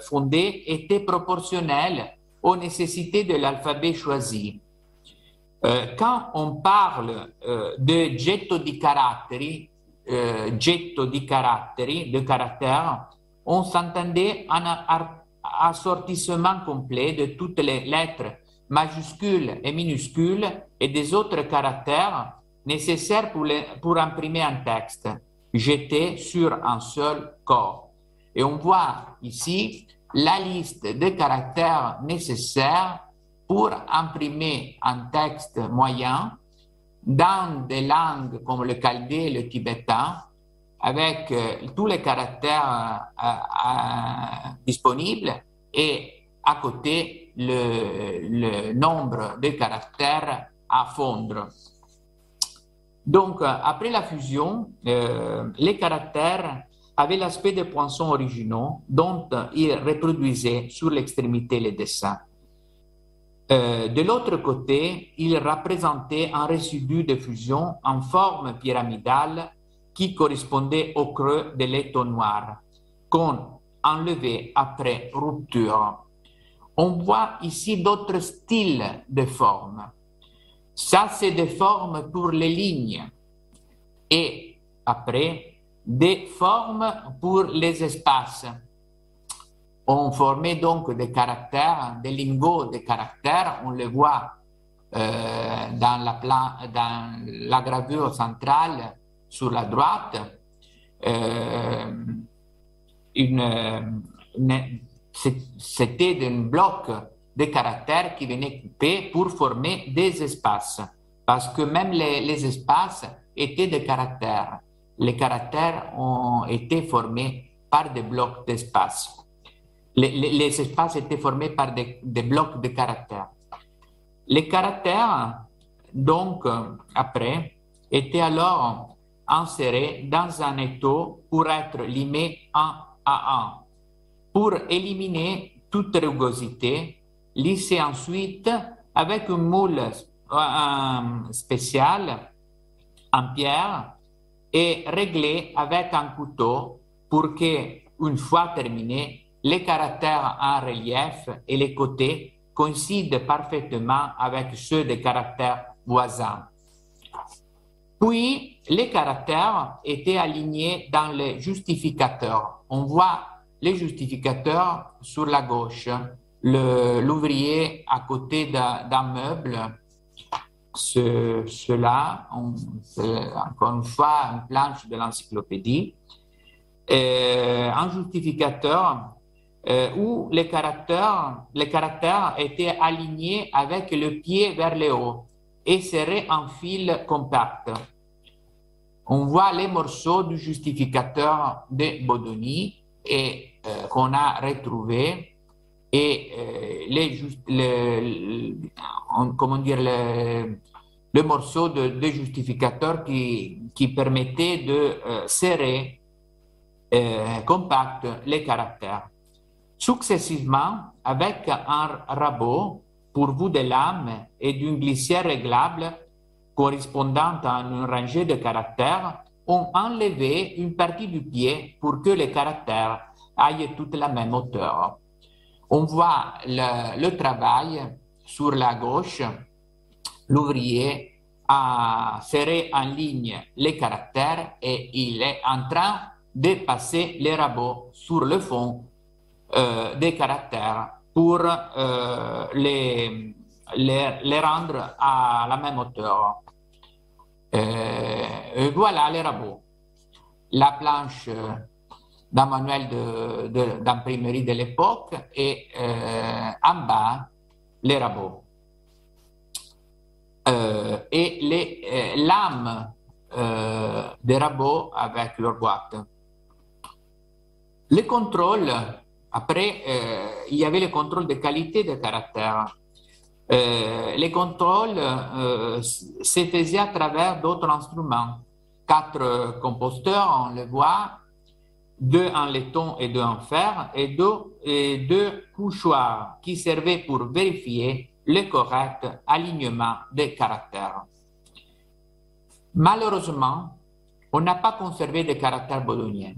fondait était proportionnel aux nécessités de l'alphabet choisi. quand on parle de getto di caratteri, getto di de caractères, on s'entendait en un assortissement complet de toutes les lettres majuscules et minuscules et des autres caractères nécessaires pour, pour imprimer un texte. Jeté sur un seul corps. Et on voit ici la liste des caractères nécessaires pour imprimer un texte moyen dans des langues comme le chaldé et le tibétain, avec euh, tous les caractères euh, euh, disponibles et à côté le, nombre de caractères à fondre. Donc, après la fusion, les caractères avaient l'aspect des poinçons originaux dont ils reproduisaient sur l'extrémité les dessins. De l'autre côté, ils représentaient un résidu de fusion en forme pyramidale qui correspondait au creux de l'étau noir, qu'on enlevait après rupture. On voit ici d'autres styles de formes. Ça, c'est des formes pour les lignes. Et après, des formes pour les espaces. On formait donc des caractères, des lingots de caractères. On les voit euh, dans, la la gravure centrale sur la droite. Euh, c'était un bloc de caractères qui venaient couper pour former des espaces. Parce que même les, les espaces étaient des caractères. Les caractères ont été formés par des blocs d'espace. Les, espaces étaient formés par des, blocs de caractères. Les caractères, donc, après, étaient alors insérés dans un étau pour être limés un à un. Pour éliminer toute rugosité, lissé ensuite avec un moule euh, spécial en pierre et réglé avec un couteau pour que, une fois terminé, les caractères en relief et les côtés coïncident parfaitement avec ceux des caractères voisins. Puis, les caractères étaient alignés dans les justificateurs. On voit les justificateurs sur la gauche, l'ouvrier à côté d'un meuble, ce, cela, encore une fois, une planche de l'encyclopédie, euh, un justificateur euh, où les caractères, étaient alignés avec le pied vers le haut et serrés en fil compact. On voit les morceaux du justificateur de Bodoni et euh, qu'on a retrouvés et euh, les, le, comment dire, le, morceau de, justificateur qui, qui permettait de serrer compact les caractères. Successivement, avec un rabot pourvu de lames et d'une glissière réglable correspondant à une rangée de caractères, on enlevé une partie du pied pour que les caractères aillent toute la même hauteur. On voit le travail sur la gauche, l'ouvrier a serré en ligne les caractères et il est en train de passer les rabots sur le fond euh, des caractères pour euh, les, les, les, rendre à la même hauteur. Euh, voilà les rabots. La planche d'un manuel d'imprimerie de, de, de l'époque et euh, en bas les rabots. Euh, et les euh, lames euh, des rabots avec leur boîte. Les contrôles, après, euh, il y avait le contrôle de qualité des caractères. Euh, les contrôles se faisaient à travers d'autres instruments. Quatre composteurs, on le voit, deux en laiton et deux en fer, et deux, couchoirs qui servaient pour vérifier le correct alignement des caractères. Malheureusement, on n'a pas conservé de caractères bologniens.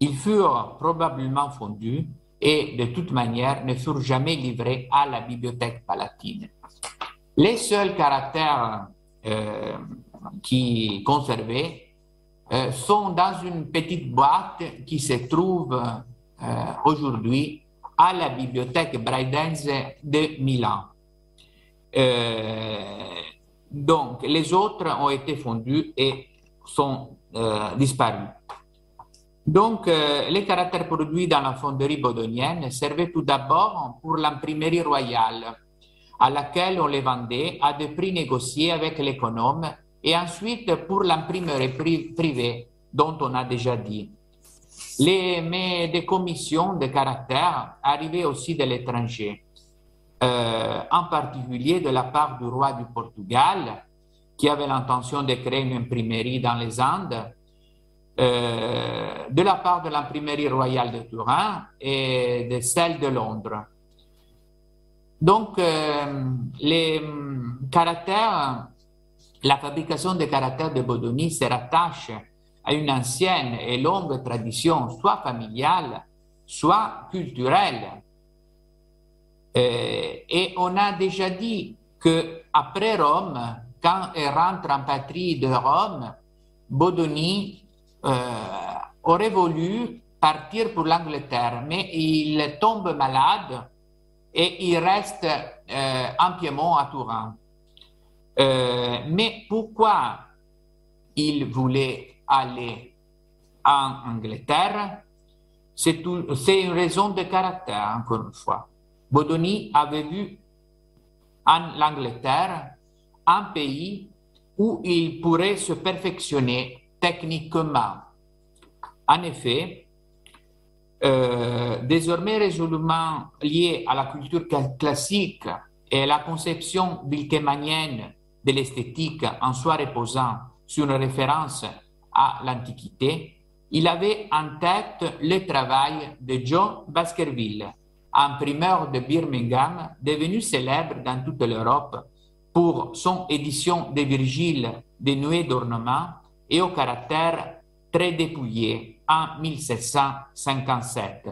Ils furent probablement fondus et de toute manière ne furent jamais livrés à la bibliothèque palatine. Les seuls caractères euh, qui conservaient euh, sont dans une petite boîte qui se trouve euh, aujourd'hui à la bibliothèque Braidense de Milan. Donc, les autres ont été fondus et sont disparus. Donc, euh, les caractères produits dans la fonderie bodonienne servaient tout d'abord pour l'imprimerie royale, à laquelle on les vendait à des prix négociés avec l'économe et ensuite pour l'imprimerie privée dont on a déjà dit. Les, mais des commissions de caractères arrivaient aussi de l'étranger, euh, en particulier de la part du roi du Portugal, qui avait l'intention de créer une imprimerie dans les Andes, euh, de la part de l'imprimerie royale de Turin et de celle de Londres. Donc, euh, les caractères la fabrication des caractères de Bodoni se rattache à une ancienne et longue tradition, soit familiale, soit culturelle. et on a déjà dit que après Rome, quand il rentre en patrie de Rome, Bodoni aurait voulu partir pour l'Angleterre, mais il tombe malade et il reste euh, en Piémont à Turin. Euh, mais pourquoi il voulait aller en Angleterre? C'est une raison de caractère, encore une fois. Bodoni avait vu en l'Angleterre un pays où il pourrait se perfectionner techniquement. En effet, euh, désormais résolument lié à la culture classique et à la conception wilkemanienne de l'esthétique en soi reposant sur une référence à l'Antiquité, il avait en tête le travail de John Baskerville, imprimeur de Birmingham, devenu célèbre dans toute l'Europe pour son édition de Virgile dénuée d'ornements et au caractère très dépouillé en 1757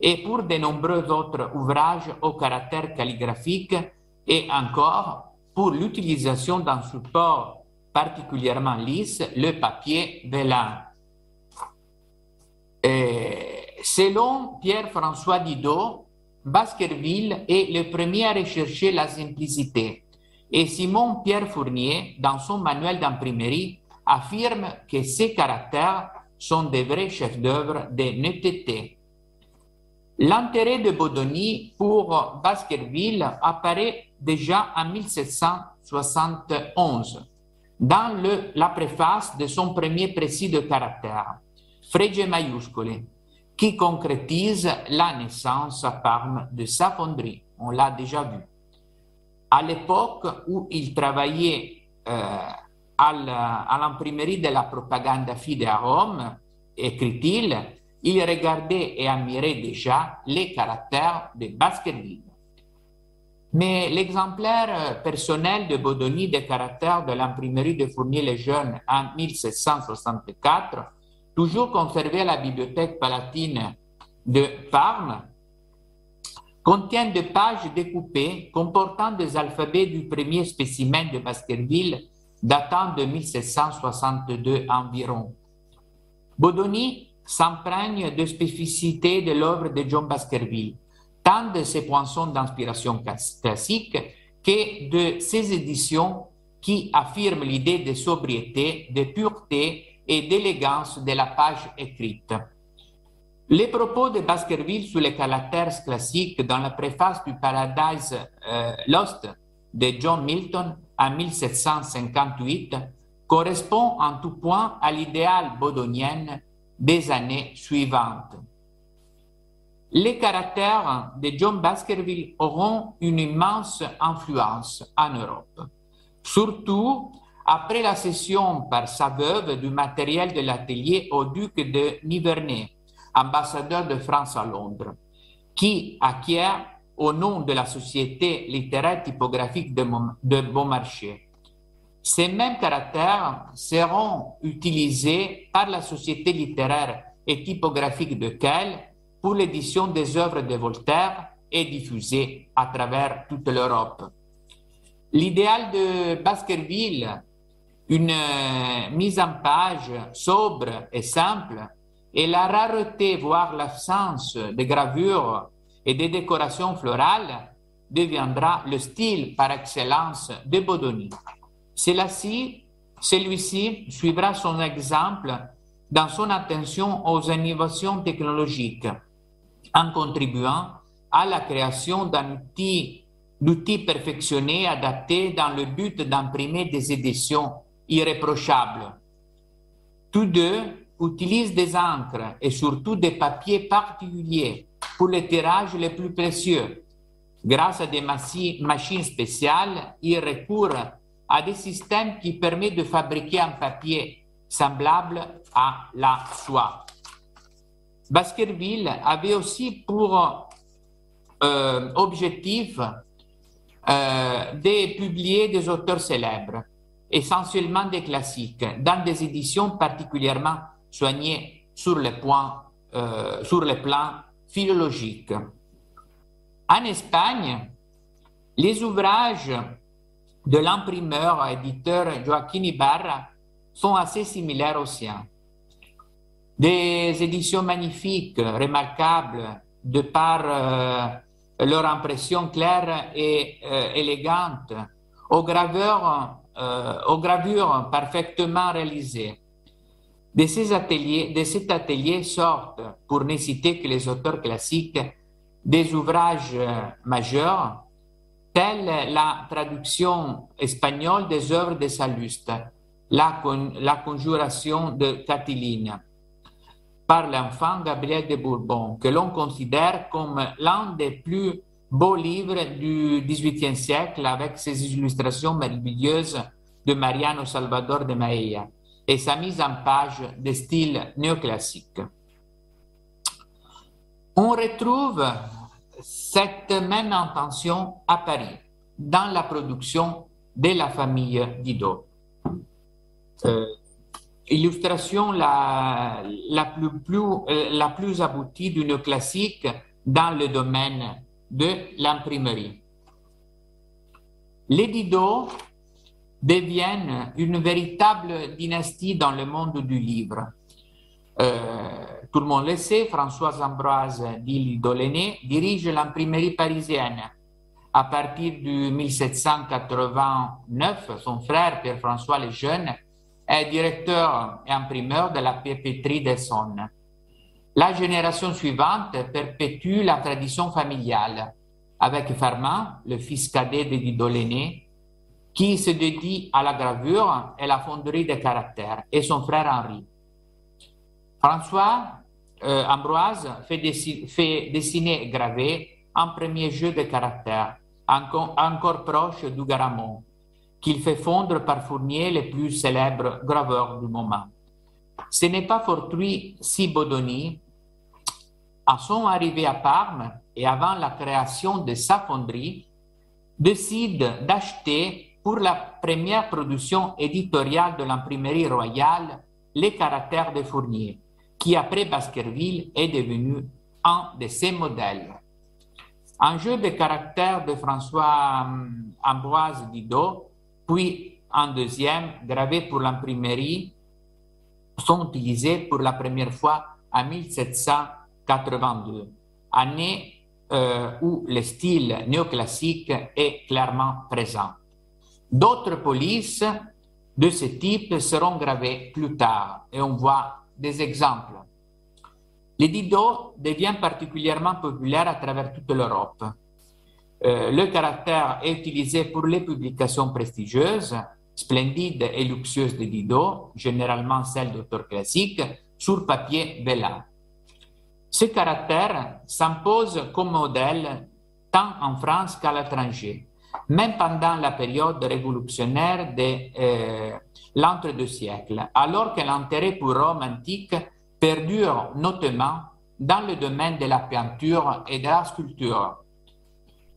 et pour de nombreux autres ouvrages au caractère calligraphique et encore pour l'utilisation d'un support particulièrement lisse, le papier vélin. selon Pierre-François Didot, Baskerville est le premier à rechercher la simplicité et Simon Pierre Fournier, dans son manuel d'imprimerie, affirme que ces caractères sont des vrais chefs d'œuvre de netteté. L'intérêt de Bodoni pour Baskerville apparaît déjà en 1771 dans la préface de son premier précis de caractère, Frege Maiuscoli, qui concrétise la naissance à Parme de sa fonderie. On l'a déjà vu. À l'époque où il travaillait euh, à l'imprimerie de la propaganda fide à Rome, écrit-il, il regardait et admirait déjà les caractères de Baskerville. Mais l'exemplaire personnel de Bodoni des caractères de l'imprimerie de Fournier les Jeunes en 1764, toujours conservé à la bibliothèque palatine de Parme, contient des pages découpées comportant des alphabets du premier spécimen de Baskerville datant de 1762 environ. Bodoni s'imprègne de spécificités de l'œuvre de John Baskerville, tant de ses poinçons d'inspiration classique que de ses éditions qui affirment l'idée de sobriété, de pureté et d'élégance de la page écrite. Les propos de Baskerville sur les caractères classiques dans la préface du Paradise euh, Lost de John Milton en 1758 correspond en tout point à l'idéal bodonien des années suivantes. Les caractères de John Baskerville auront une immense influence en Europe, surtout après la cession par sa veuve du matériel de l'atelier au duc de Nivernais, ambassadeur de France à Londres, qui acquiert au nom de la Société littéraire typographique de, Beaumarchais. Ces mêmes caractères seront utilisés par la Société littéraire et typographique de Kehl pour l'édition des œuvres de Voltaire et diffusées à travers toute l'Europe. L'idéal de Baskerville, une euh, mise en page sobre et simple, et la rareté, voire l'absence de gravures et des décorations florales deviendra le style par excellence de Bodoni. Celui-ci suivra son exemple dans son attention aux innovations technologiques en contribuant à la création d'un outil, d'outils perfectionnés adaptés dans le but d'imprimer des éditions irréprochables. Tous deux utilisent des encres et surtout des papiers particuliers pour les tirages les plus précieux. Grâce à des machines spéciales, ils recourent à des systèmes qui permettent de fabriquer un papier semblable à la soie. Baskerville avait aussi pour euh, objectif euh, de publier des auteurs célèbres, essentiellement des classiques, dans des éditions particulièrement soignées sur le, point, euh, sur le plan philologique. En Espagne, les ouvrages de l'imprimeur éditeur Joaquín Ibarra sont assez similaires aux siens. Des éditions magnifiques, remarquables, de par euh, leur impression claire et euh, élégante, aux, euh, aux gravures parfaitement réalisées. De, ateliers, de cet atelier sortent, pour ne citer que les auteurs classiques, des ouvrages majeurs, tels la traduction espagnole des œuvres de Salluste, la, la conjuration de Catiline, par l'enfant Gabriel de Bourbon, que l'on considère comme l'un des plus beaux livres du XVIIIe siècle avec ses illustrations merveilleuses de Mariano Salvador de Maella et sa mise en page de style néoclassique. On retrouve cette même intention à Paris, dans la production de la famille Didot. Euh, illustration la, plus, euh, la plus aboutie d'une classique dans le domaine de l'imprimerie. Les Didot deviennent une véritable dynastie dans le monde du livre. Euh, tout le monde le sait, Françoise Ambroise d'Ille-Dolenay dirige l'imprimerie parisienne. À partir de 1789, son frère, Pierre-François le Jeune, est directeur et imprimeur de la papeterie d'Essonne. La génération suivante perpétue la tradition familiale, avec Fernand, le fils cadet de Dolenay, qui se dédie à la gravure et la fonderie des caractères, et son frère Henri. François euh, Ambroise fait, dessiner et graver un premier jeu de caractères, encore, proche du Garamond, qu'il fait fondre par Fournier, les plus célèbres graveurs du moment. Ce n'est pas fortuit si Bodoni, à son arrivée à Parme et avant la création de sa fonderie, décide d'acheter pour la première production éditoriale de l'imprimerie royale les caractères de Fournier, qui après Baskerville est devenu un de ses modèles. Un jeu de caractères de François hum, Ambroise Didot, puis un deuxième gravé pour l'imprimerie, sont utilisés pour la première fois en 1782, année euh, où le style néoclassique est clairement présent. D'autres polices de ce type seront gravées plus tard et on voit des exemples. Le Dido devient particulièrement populaire à travers toute l'Europe. Euh, le caractère est utilisé pour les publications prestigieuses, splendides et luxueuses de Dido, généralement celles d'auteurs classiques, sur papier vélin. Ce caractère s'impose comme modèle tant en France qu'à l'étranger, même pendant la période révolutionnaire de euh, l'entre-deux siècles, alors que l'intérêt pour Rome antique perdure notamment dans le domaine de la peinture et de la sculpture.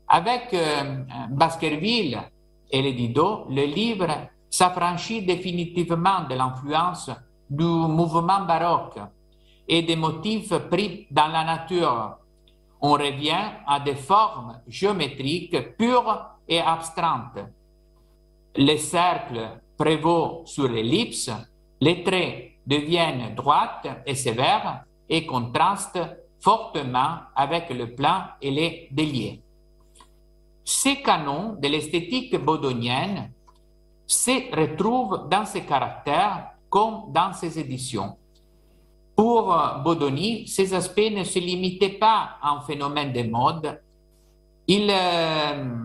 Avec euh, Baskerville et les Didot, le livre s'affranchit définitivement de l'influence du mouvement baroque et des motifs pris dans la nature. On revient à des formes géométriques pures et abstraites. Les cercles prévaut sur l'ellipse, les traits deviennent droites et sévères et contrastent fortement avec le plan et les déliés. Ces canons de l'esthétique bodonienne se retrouvent dans ses caractères comme dans ses éditions. Pour Bodoni, ces aspects ne se limitaient pas à un phénomène de mode. Euh,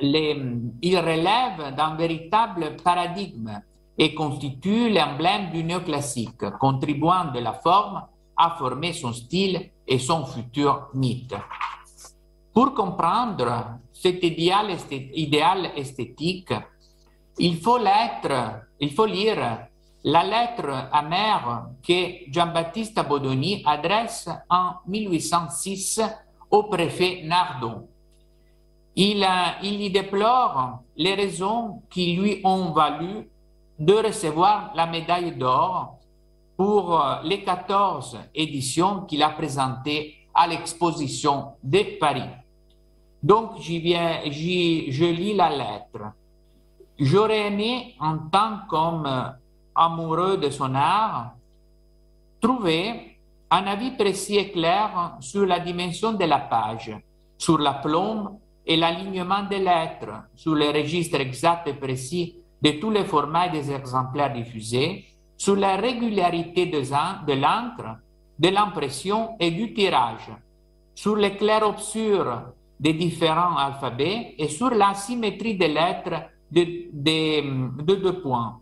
il relève d'un véritable paradigme et constitue l'emblème du néoclassique, contribuant de la forme à former son style et son futur mythe. Pour comprendre cet idéal, esthétique, il faut, il faut lire la lettre amère que Giambattista Bodoni adresse en 1806 au préfet Nardon il, y déplore les raisons qui lui ont valu de recevoir la médaille d'or pour euh, les 14 éditions qu'il a présentées à l'exposition de Paris. Donc, viens, je lis la lettre. J'aurais aimé, en tant qu'amoureux de son art, trouver un avis précis et clair sur la dimension de la page, sur la plombe et l'alignement des lettres, sur le registre exact et précis de tous les formats et des exemplaires diffusés, sur la régularité de l'encre, de l'impression et du tirage, sur les clairs-obscurs des différents alphabets et sur la symétrie des lettres de, deux points,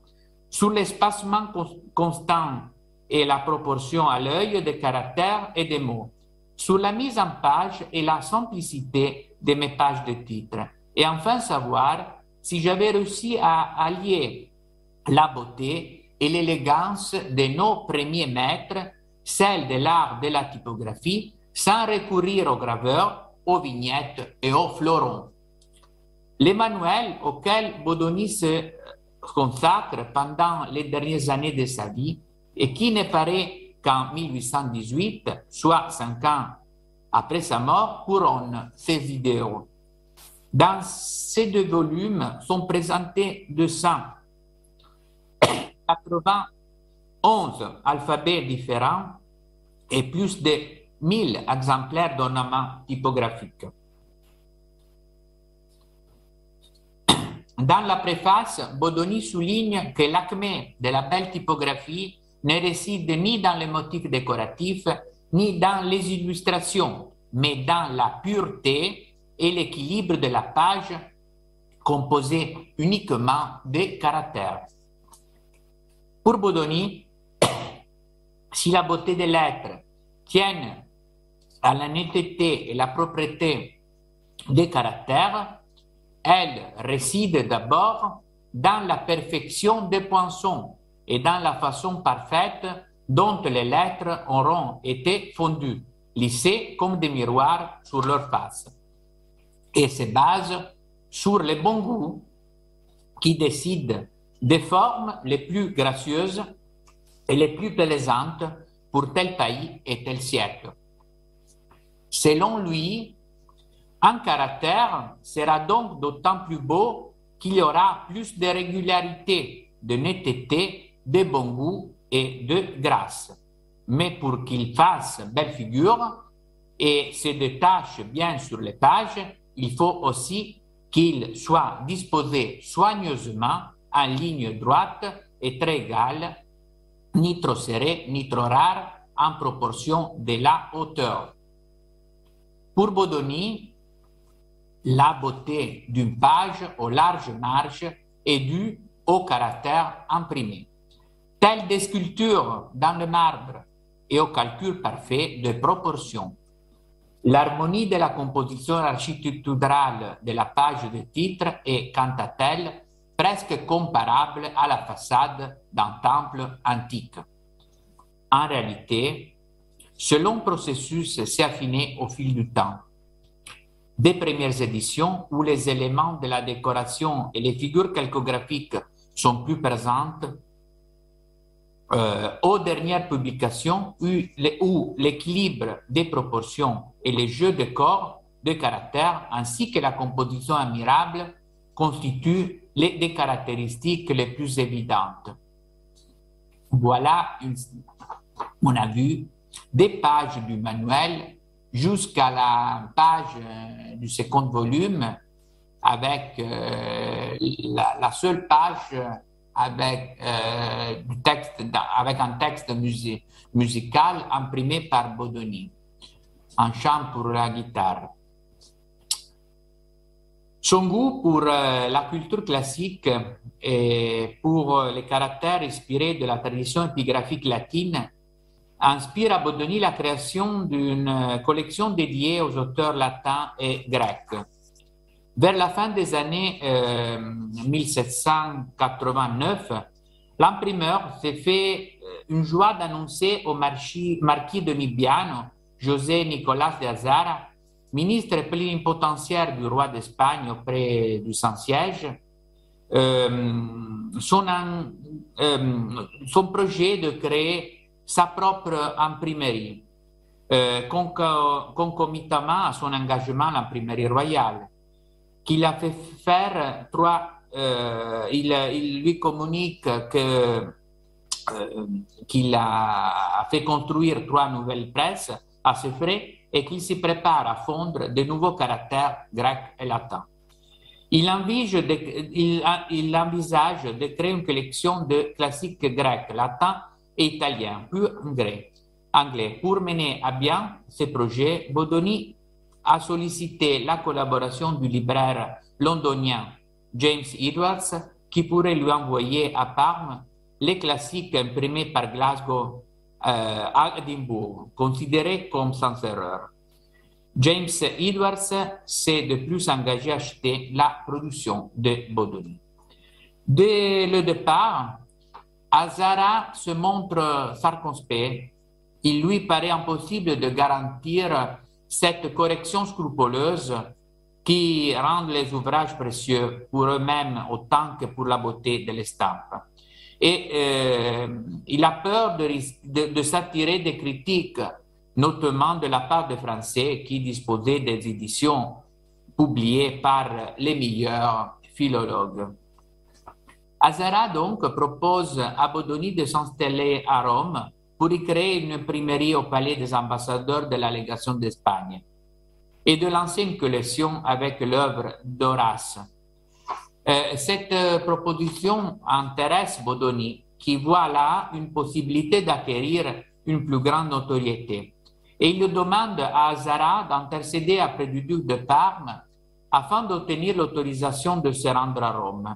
sur l'espacement constant et la proportion à l'œil des caractères et des mots, sur la mise en page et la simplicité de mes pages de titre, et enfin savoir si j'avais réussi à allier la beauté et l'élégance de nos premiers maîtres, celle de l'art de la typographie, sans recourir aux graveurs, aux vignettes et aux florons. Les manuels auxquels Bodoni se consacre pendant les dernières années de sa vie et qui ne paraît qu'en 1818, soit cinq ans après sa mort, couronne ses idéaux. Dans ces deux volumes sont présentés 291 alphabets différents et plus de 1000 exemplaires d'ornements typographiques. Dans la préface, Bodoni souligne que l'acmé de la belle typographie ne réside ni dans les motifs décoratifs, ni dans les illustrations, mais dans la pureté et l'équilibre de la page composée uniquement de caractères. Pour Bodoni, si la beauté des lettres tient à la netteté et la propreté des caractères, elle réside d'abord dans la perfection des poinçons et dans la façon parfaite dont les lettres auront été fondues, lissées comme des miroirs sur leur face, et se base sur le bon goût qui décide des formes les plus gracieuses et les plus plaisantes pour tel pays et tel siècle. Selon lui, un caractère sera donc d'autant plus beau qu'il y aura plus de régularité, de netteté de bon goût et de grâce. Mais pour qu'il fasse belle figure et se détache bien sur les pages, il faut aussi qu'il soit disposé soigneusement en ligne droite et très égale, ni trop serré, ni trop rare, en proportion de la hauteur. Pour Bodoni, la beauté d'une page aux larges marges est due au caractère imprimé telle des sculptures dans le marbre et au calcul parfait de proportions. L'harmonie de la composition architecturale de la page de titre est, quant à elle, presque comparable à la façade d'un temple antique. En réalité, ce long processus s'est affiné au fil du temps. Des premières éditions où les éléments de la décoration et les figures calcographiques sont plus présentes euh, aux dernières publications où l'équilibre des proportions et les jeux de corps, de caractères, ainsi que la composition admirable constituent les, caractéristiques les plus évidentes. Voilà, on a vu des pages du manuel jusqu'à la page euh, du second volume avec euh, la, seule page avec, euh, avec un texte musical imprimé par Bodoni, un chant pour la guitare. Son goût pour euh, la culture classique et pour euh, les caractères inspirés de la tradition épigraphique latine inspire à Bodoni la création d'une collection dédiée aux auteurs latins et grecs. Vers la fin des années 1789, euh, l'imprimeur s'est fait euh, une joie d'annoncer au marquis, de Mibiano, José Nicolas de Azara, ministre plénipotentiaire du roi d'Espagne auprès du Saint-Siège, euh, son, projet de créer sa propre imprimerie. concomitamment à son engagement à l'imprimerie royale, qu'il a fait faire trois, euh, il, lui communique que euh, qu'il a fait construire trois nouvelles presses à ce frais et qu'il s'y prépare à fondre de nouveaux caractères grecs et latins. Il envisage, de, il, envisage de créer une collection de classiques grecs, latins et italiens, puis anglais. anglais. Pour mener à bien ce projet, Bodoni a sollicité la collaboration du libraire londonien James Edwards, qui pourrait lui envoyer à Parme les classiques imprimés par Glasgow euh, à Edimbourg, considérés comme sans erreur. James Edwards s'est de plus engagé à acheter la production de Bodoni. Dès le départ, Azara se montre circonspect. Il lui paraît impossible de garantir cette correction scrupuleuse qui rend les ouvrages précieux pour eux-mêmes autant que pour la beauté de l'estampe. Et euh, il a peur de, de, s'attirer des critiques, notamment de la part des Français qui disposaient des éditions publiées par les meilleurs philologues. Azara donc propose à Bodoni de s'installer à Rome pour y créer une imprimerie au palais des ambassadeurs de la légation d'Espagne et de lancer une collection avec l'œuvre d'Horace. Euh, cette euh, proposition intéresse Bodoni, qui voit là une possibilité d'acquérir une plus grande notoriété. Et il demande à Azara d'intercéder auprès du duc de Parme afin d'obtenir l'autorisation de se rendre à Rome.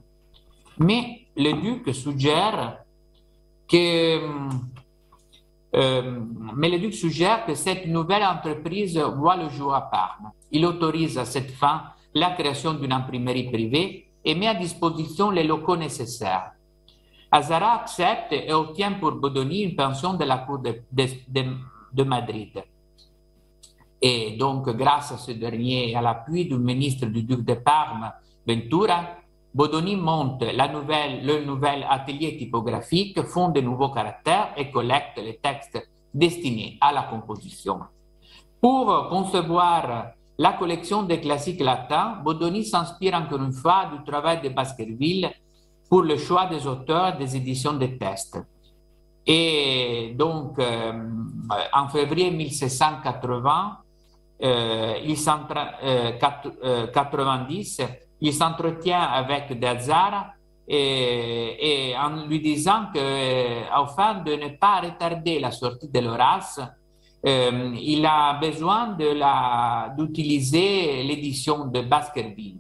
Mais le duc suggère que euh, mais le duc suggère que cette nouvelle entreprise voit le jour à Parme. Il autorise à cette fin la création d'une imprimerie privée et met à disposition les locaux nécessaires. Azara accepte et obtient pour Bodoni une pension de la Cour de, de, Madrid. Et donc, grâce à ce dernier et à l'appui du ministre du duc de Parme, Ventura, Bodoni monte le nouvel atelier typographique, fonde de nouveaux caractères et collecte les textes destinés à la composition. Pour concevoir la collection des classiques latins, Bodoni s'inspire encore une fois du travail de Baskerville pour le choix des auteurs des éditions de textes. Et donc, euh, en février 1780, euh, il euh, 90, il s'entretient avec Dazara et, en lui disant que, afin de ne pas retarder la sortie de l'Horace, euh, il a besoin d'utiliser l'édition de Baskerville.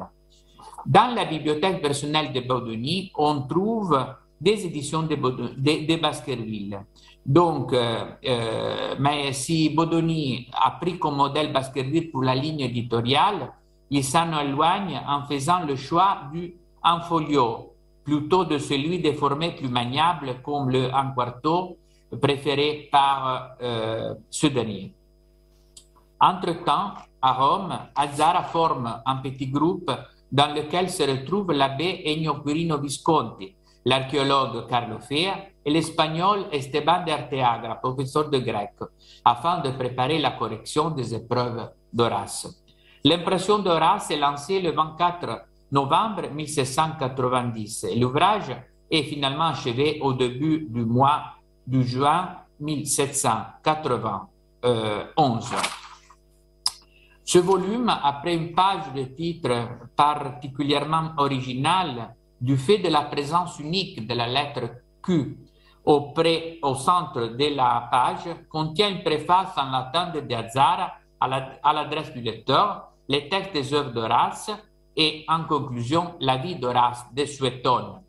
Dans la bibliothèque personnelle de Baudoni, on trouve des éditions de, Baskerville. Donc, euh, euh, mais si Baudoni a pris comme modèle Baskerville pour la ligne éditoriale, il s'en éloigne en faisant le choix du en folio plutôt de celui des formats plus maniables comme le en quarto préféré par euh, ce dernier. Entre-temps, à Rome, Azzara forme un petit groupe dans lequel se retrouvent l'abbé Ennio Quirino Visconti, l'archéologue Carlo Fea et l'espagnol Esteban de Arteaga, professeur de grec, afin de préparer la correction des épreuves d'Horace. L'impression d'Horace est lancée le 24 novembre 1790 et l'ouvrage est finalement achevé au début du mois de juin 1791. Ce volume, après une page de titre particulièrement originale du fait de la présence unique de la lettre Q au, centre de la page, contient une préface en latin de De Azzara à l'adresse du lecteur, les textes des œuvres d'Horace et en conclusion la vie d'Horace de Suétone.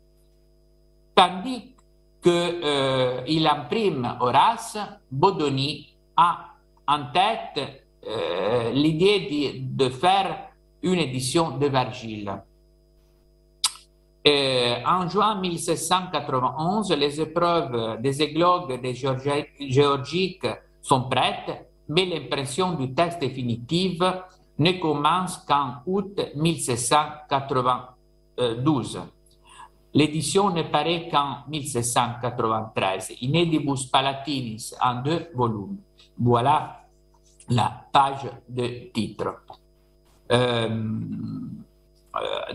Tandis qu'il euh, imprime Horace, Bodoni a en tête euh, l'idée de, faire une édition de Virgile. Euh, en juin 1791, les épreuves des églogues des géorgiques sont prêtes, mais l'impression du texte définitif ne commence qu'en août 1792. L'édition ne paraît qu'en 1793, Inedibus Palatinis, en deux volumes. Voilà la page de titre. Euh,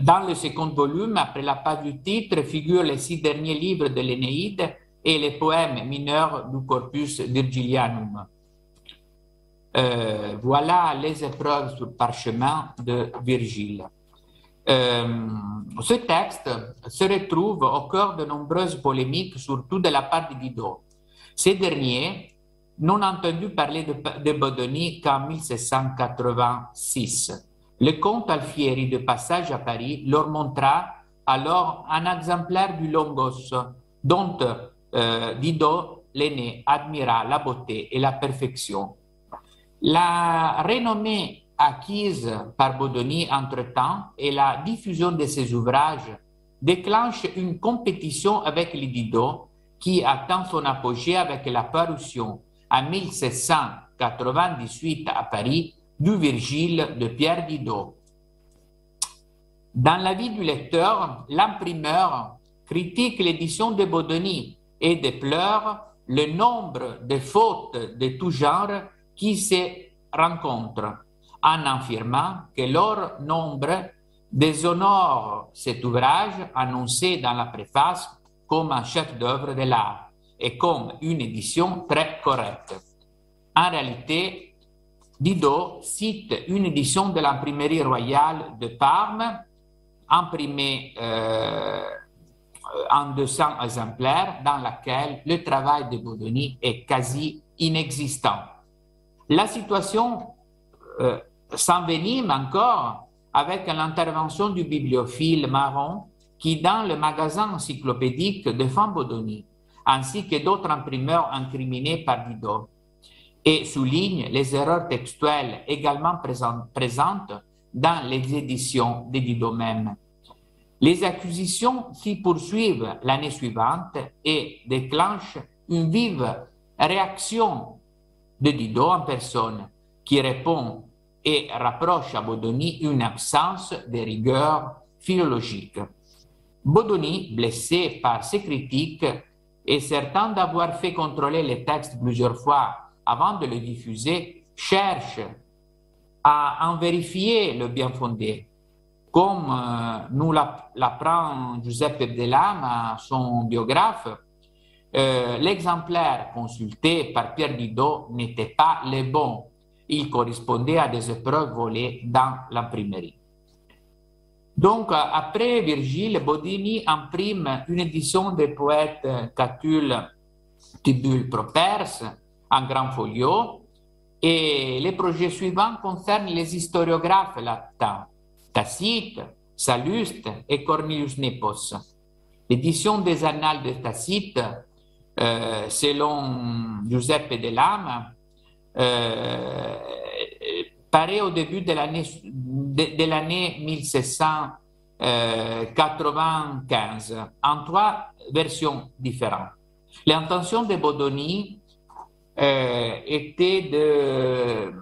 dans le second volume, après la page du titre, figurent les six derniers livres de l'Énéide et les poèmes mineurs du corpus Virgilianum. Euh, voilà les épreuves sur parchemin de Virgile. Euh, ce texte se retrouve au cœur de nombreuses polémiques, surtout de la part de Guido. Ces derniers n'ont entendu parler de, Bodoni qu'en 1786. Le comte Alfieri, de passage à Paris, leur montra alors un exemplaire du Longos, dont euh, Dido, l'aîné, admira la beauté et la perfection. La renommée acquise par Bodoni entre-temps et la diffusion de ses ouvrages déclenchent une compétition avec les Dido qui atteint son apogée avec la parution en 1798 à Paris du Virgile de Pierre Didot. Dans la vie du lecteur, l'imprimeur critique l'édition de Bodoni et déplore le nombre de fautes de tout genre qui se rencontrent, en affirmant que leur nombre déshonore cet ouvrage annoncé dans la préface comme un chef-d'œuvre de l'art et comme une édition très correcte. En réalité, Didot cite une édition de l'imprimerie royale de Parme, imprimée euh, en 200 exemplaires, dans laquelle le travail de Bodoni est quasi inexistant. La situation euh, s'envenime encore avec l'intervention du bibliophile Marron qui, dans le magasin encyclopédique, défend Bodoni, ainsi que d'autres imprimeurs incriminés par Didot, et souligne les erreurs textuelles également présentes dans les éditions de Didot même. Les acquisitions s'y poursuivent l'année suivante et déclenchent une vive réaction de Didot en personne, qui répond et rapproche à Bodoni une absence de rigueur philologique. Bodoni, blessé par ces critiques et certain d'avoir fait contrôler les textes plusieurs fois avant de le diffuser, cherche à en vérifier le bien fondé, comme euh, nous l'apprend Giuseppe Delama, son biographe. Euh, l'exemplaire consulté par Pierre Didot n'était pas le bon. Il correspondait à des épreuves volées dans l'imprimerie. Donc, après Virgile, Bodini imprime une édition des poètes Catulle, Tibulle, Properce en grand folio et les projets suivants concernent les historiographes latins, Tacite, Salluste et Cornelius Nepos. L'édition des Annales de Tacite, euh, selon Giuseppe de Lama, euh, paraît au début de l'année de, de l'année 1795 euh, en trois versions différentes. L'intention de Bodoni euh, était de,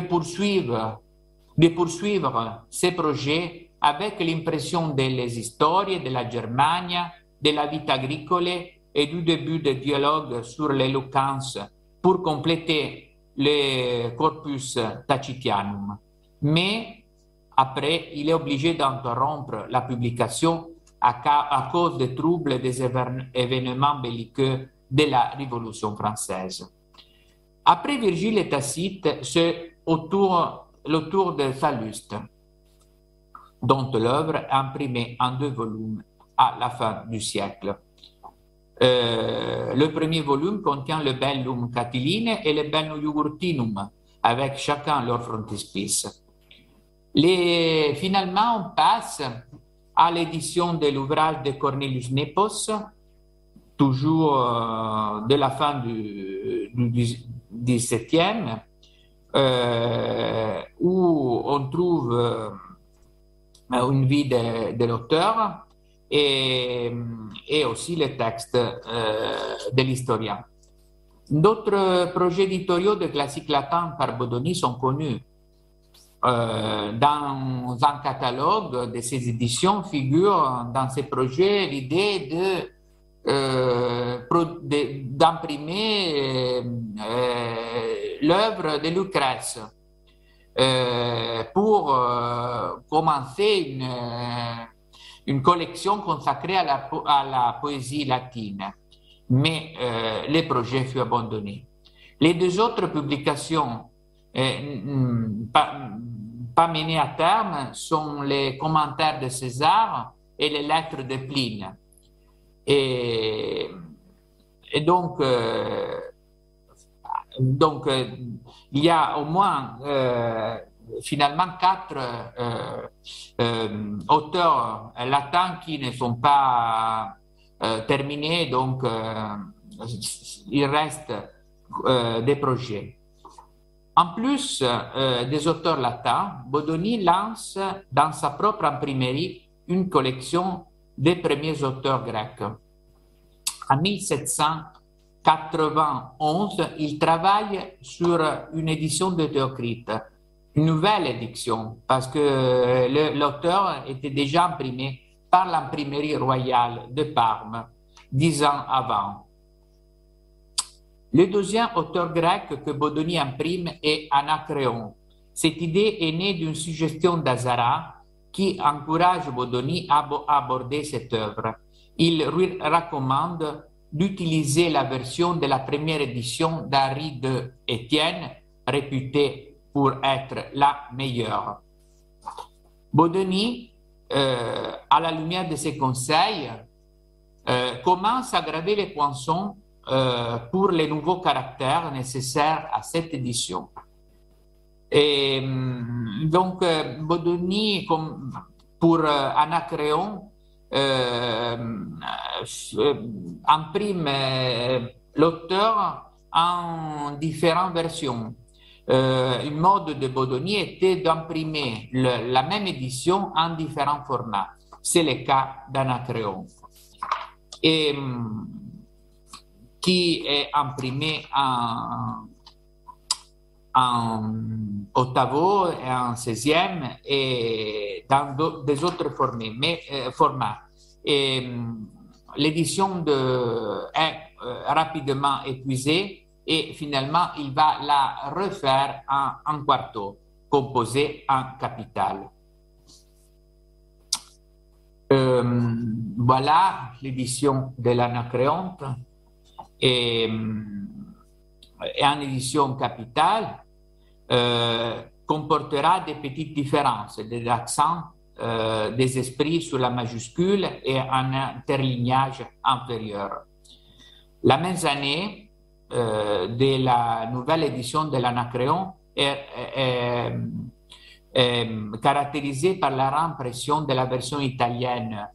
poursuivre, de poursuivre projets avec l'impression des histoires de la Germanie, de la vie agricole et du début de dialogue sur l'éloquence pour compléter le corpus tacitianum. Mais après, il est obligé d'interrompre la publication à, à, cause des troubles des événements belliqueux de la Révolution française. Après Virgile et Tacite, c'est autour, le tour de Salluste, dont l'œuvre est imprimée en deux volumes à la fin du siècle. Euh, le premier volume contient le Bellum Catiline et le Bellum Jugurtinum, avec chacun leur frontispice. Finalement, on passe à l'édition de l'ouvrage de Cornelius Nepos, toujours euh, de la fin du, 17e, euh, où on trouve euh, une vie de l'auteur et, aussi les textes de l'historien. D'autres projets éditoriaux de classique latin par Bodoni sont connus. Euh, dans un catalogue de ces éditions figure dans ces projets l'idée de d'imprimer l'œuvre de Lucrèce pour commencer une, une, collection consacrée à la, poésie latine. Mais le projet fut abandonné. Les deux autres publications pas, pas menées à terme sont les commentaires de César et les lettres de Pline. Et, donc, euh, donc euh, il y a au moins euh, finalement quatre euh, euh, auteurs latins qui ne sont pas euh, terminés, donc il reste des projets. En plus des auteurs latins, Bodoni lance dans sa propre imprimerie une collection des premiers auteurs grecs. En 1791, il travaille sur une édition de Théocrite, une nouvelle édition, parce que l'auteur était déjà imprimé par l'imprimerie royale de Parme dix ans avant. Le deuxième auteur grec que Bodoni imprime est Anacréon. Cette idée est née d'une suggestion d'Azara qui encourage Bodoni à aborder cette œuvre. Il lui recommande d'utiliser la version de la première édition d'Henri de Étienne, réputée pour être la meilleure. Bodoni, euh, à la lumière de ses conseils, euh, commence à graver les poinçons euh, pour les nouveaux caractères nécessaires à cette édition. Et mm, donc, Bodoni, comme pour Anacréon, imprime l'auteur en différentes versions. Euh, mode de Bodoni était d'imprimer la même édition en différents formats. C'est le cas d'Anacréon. Et qui est imprimé en en ottavo et en 16e et dans des autres euh, formats. L'édition est euh, rapidement épuisée et finalement il va la refaire en, en quarto, composé en capital. Euh, voilà l'édition de l'Anacréonte et, et en édition capitale euh, comportera des petites différences, des accents, euh, des esprits sur la majuscule et un interlignage inférieur. La même année de la nouvelle édition de l'Anacréon est, est, est, caractérisée par la réimpression de la version italienne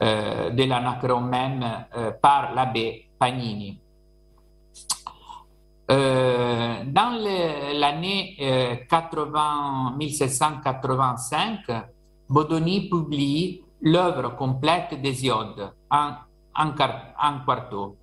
de l'Anacréon même par l'abbé Pagnini. Dans l'année euh, 1785, Bodoni publie l'œuvre complète d'Hésiode en, en, en quarto.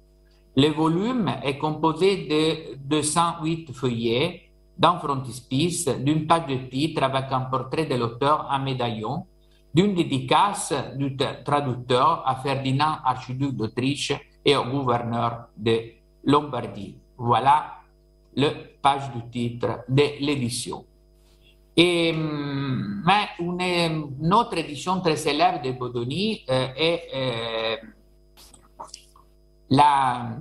Le volume est composé de 208 feuillets d'un frontispice, d'une page de titre avec un portrait de l'auteur en médaillon, d'une dédicace du traducteur à Ferdinand, archiduc d'Autriche et au gouverneur de Lombardie. Voilà le page du titre de l'édition. Mais une, une, autre édition très célèbre de Bodoni euh, est euh, la,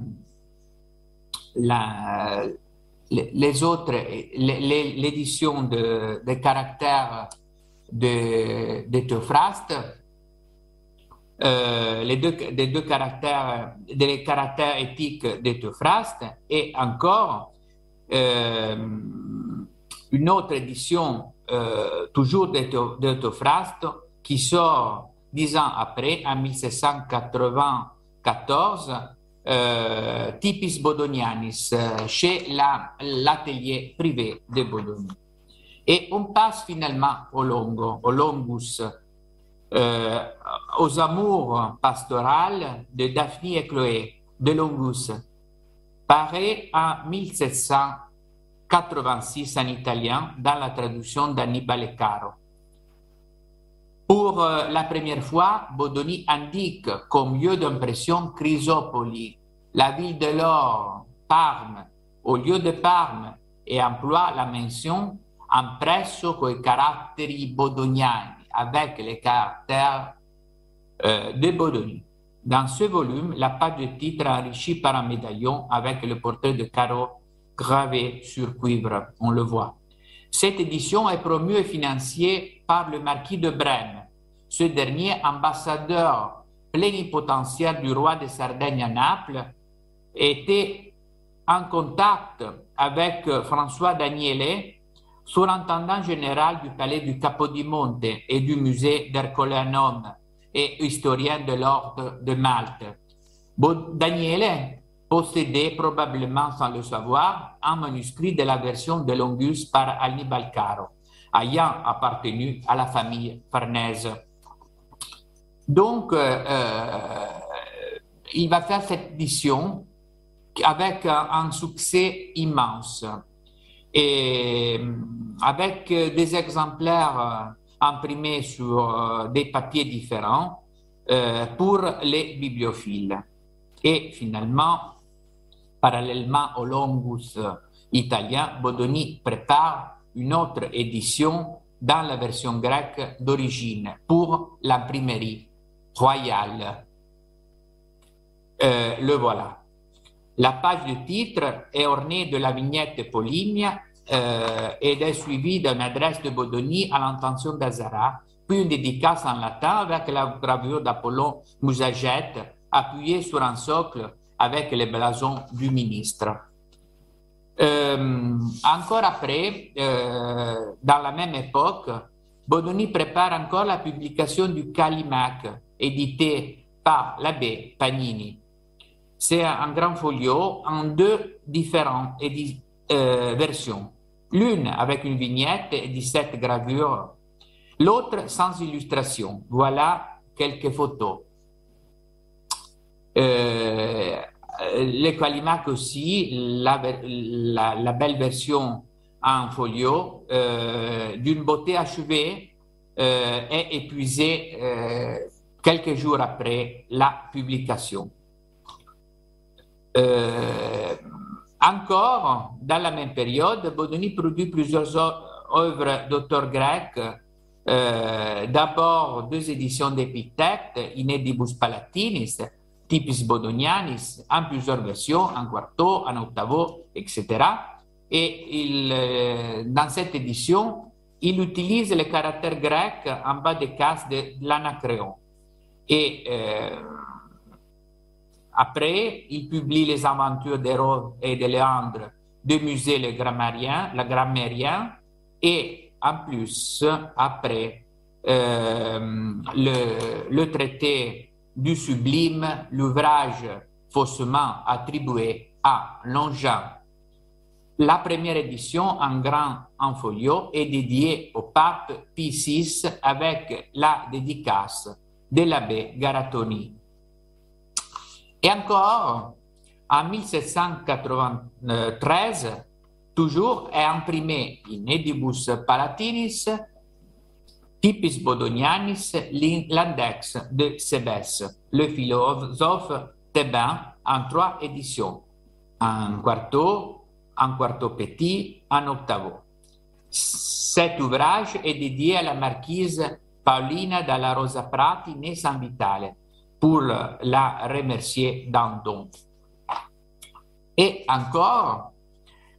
les autres, l'édition de, de caractères de, de euh, les deux, des deux caractères, des caractères éthiques de et encore euh, une autre édition, euh, toujours de Théophraste, qui sort dix ans après, en 1794, euh, Typis Bodonianis, euh, chez l'atelier privé de Bodoni. Et on passe finalement au Longo, au Longus, euh, aux amours pastorales de Daphne et Chloé, de Longus, paraît en 1786 en italien dans la traduction d'Annibale Caro. Pour euh, la première fois, Bodoni indique comme lieu d'impression Chrysopoli, la ville de l'or, Parme, au lieu de Parme, et emploie la mention impresso coi caratteri bodoniani, avec les caractères euh, de Bodoni. Dans ce volume, la page de titre est enrichie par un médaillon avec le portrait de Caro gravé sur cuivre, on le voit. Cette édition est promue et financée par le marquis de Brême, ce dernier ambassadeur plénipotentiaire du roi de Sardaigne à Naples, était en contact avec François Daniele, surintendant général du palais du Capodimonte et du musée d'Ercolanum et historien de l'ordre de Malte. Daniele possédait probablement sans le savoir un manuscrit de la version de Longus par Annibal Caro, ayant appartenu à la famille Farnèse. Donc, euh, euh, il va faire cette édition avec un, succès immense et avec des exemplaires imprimés sur des papiers différents euh, pour les bibliophiles. Et finalement, parallèlement au Longus italien, Bodoni prépare une autre édition dans la version grecque d'origine pour l'imprimerie royale. Euh, le voilà. La page de titre est ornée de la vignette Poligna euh, et est suivie d'une adresse de Bodoni à l'intention d'Azara, puis une dédicace en latin avec la gravure d'Apollon Musagette appuyée sur un socle avec les blasons du ministre. Euh, encore après, euh, dans la même époque, Bodoni prépare encore la publication du Calimac, édité par l'abbé Pagnini. C'est un grand folio en deux différentes euh, versions. L'une avec une vignette et 17 gravures, l'autre sans illustration. Voilà quelques photos. Euh, le Qualimac aussi, la, belle version en folio, euh, d'une beauté achevée, euh, est épuisée quelques jours après la publication. Encore, dans la même période, Bodoni produit plusieurs œuvres d'auteurs grecs. D'abord, deux éditions d'Épithète, Inedibus Palatinis, Typis Bodonianis, en plusieurs versions, en quarto, en octavo, etc. Et euh, dans cette édition, il utilise le caractère grec en bas des cases de l'anacréon. Et euh, après, il publie les aventures d'Hérode et de Léandre de Musée le Grammairien, la Grammairien, et en plus, après, euh, le, traité du sublime, l'ouvrage faussement attribué à Longin. La première édition en grand en folio est dédiée au pape Pie avec la dédicace de l'abbé Garatoni. Et encore, en 1793, toujours est imprimé in Edibus Palatinis Typis Bodonianis l'index de Sebes, le philosophe thébain, en trois éditions, en quarto, en quarto petit, en octavo. Cet ouvrage est dédié à la marquise Paulina dalla Rosa Prati, née San Vitale, pour la remercier d'un don. Et encore,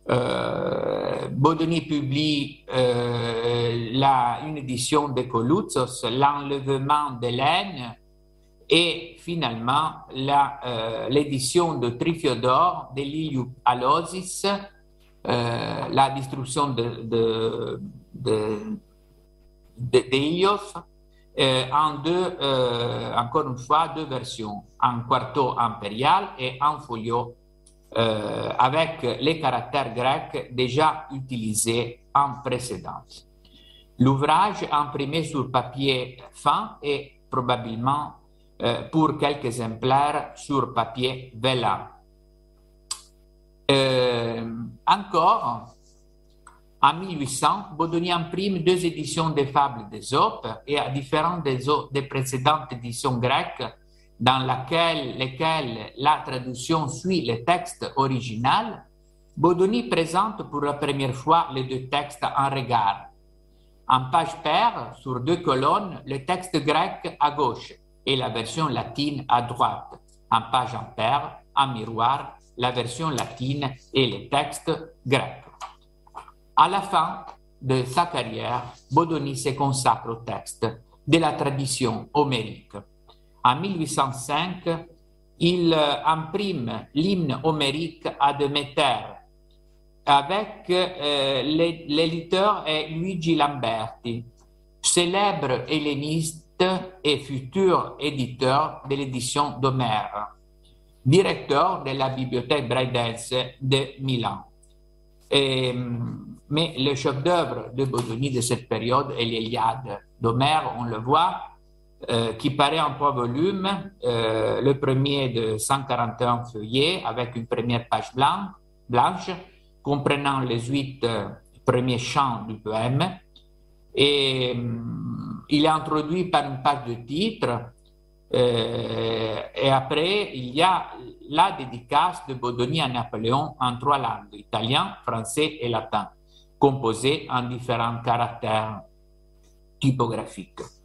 euh, Bodoni publie euh, la, une édition de Coluzzos, L'enlèvement d'Hélène, et finalement euh, l'édition de Trifiodor de Liliu Alosis, euh, la destruction de, de, de, de, de euh, en deux, encore une fois, deux versions, en quarto impérial et en folio euh, avec les caractères grecs déjà utilisés en précédence. L'ouvrage imprimé sur papier fin et probablement euh, pour quelques exemplaires sur papier vélin. Euh, encore, En 1800, Bodoni imprime deux éditions des fables d'Ésope et à différentes des, des précédentes éditions grecques dans laquelle, lesquelles la traduction suit le texte original, Bodoni présente pour la première fois les deux textes en regard. En page paire, sur deux colonnes, le texte grec à gauche et la version latine à droite. En page en paire, en miroir, la version latine et le texte grec. À la fin de sa carrière, Bodoni se consacre au texte de la tradition homérique. En 1805, il imprime l'hymne homérique à Demeter avec euh, l'éditeur Luigi Lamberti, célèbre helléniste et futur éditeur de l'édition d'Homère, directeur de la bibliothèque Braidense de Milan. mais le chef-d'œuvre de Bodoni de cette période est l'Iliade d'Homère, on le voit, euh, qui paraît en trois volumes, euh, le premier de 141 feuillets avec une première page blanche, comprenant les huit euh, premiers chants du poème. Hum, il est introduit par une page de titre. Et après, il y a la dédicace de Bodoni à Napoléon en trois langues, italien, français et latin, composée en différents caractères typographiques.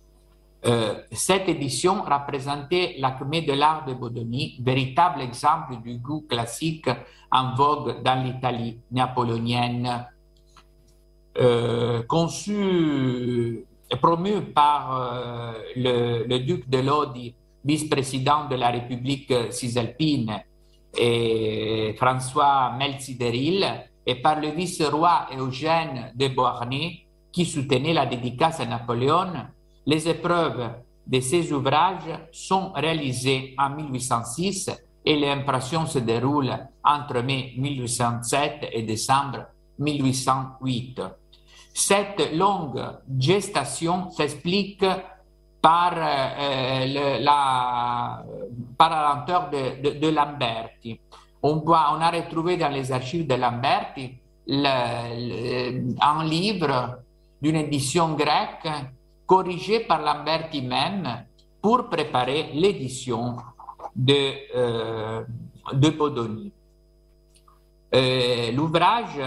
Euh, cette édition représentait l'acmé de l'art de Bodoni, véritable exemple du goût classique en vogue dans l'Italie napoléonienne. Euh, conçu et promu par euh, le, duc de Lodi, vice-président de la République cisalpine, et François Melzideril, et par le vice-roi Eugène de Beauharnais, qui soutenait la dédicace à Napoléon, les épreuves de ces ouvrages sont réalisées en 1806 et l'impression se déroule entre mai 1807 et décembre 1808. Cette longue gestation s'explique par, euh, la, par lenteur de, de, Lamberti. On, voit, on, a retrouvé dans les archives de Lamberti un livre d'une édition grecque corrigé par Lamberti même pour préparer l'édition de, euh, de Bodoni. Euh, l'ouvrage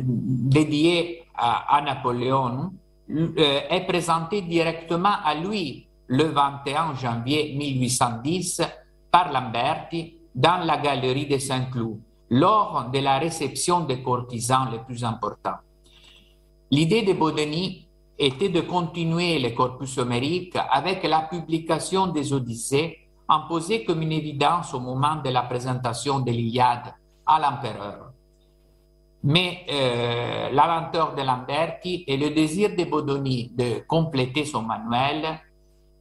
dédié à, Napoléon euh, est présenté directement à lui le 21 janvier 1810 par Lamberti dans la galerie de Saint-Cloud lors de la réception des courtisans les plus importants. L'idée de Bodoni était de continuer le corpus homérique avec la publication des Odyssées imposée comme une évidence au moment de la présentation de l'Iliade à l'empereur. Mais euh, la lenteur de Lamberti et le désir de Bodoni de compléter son manuel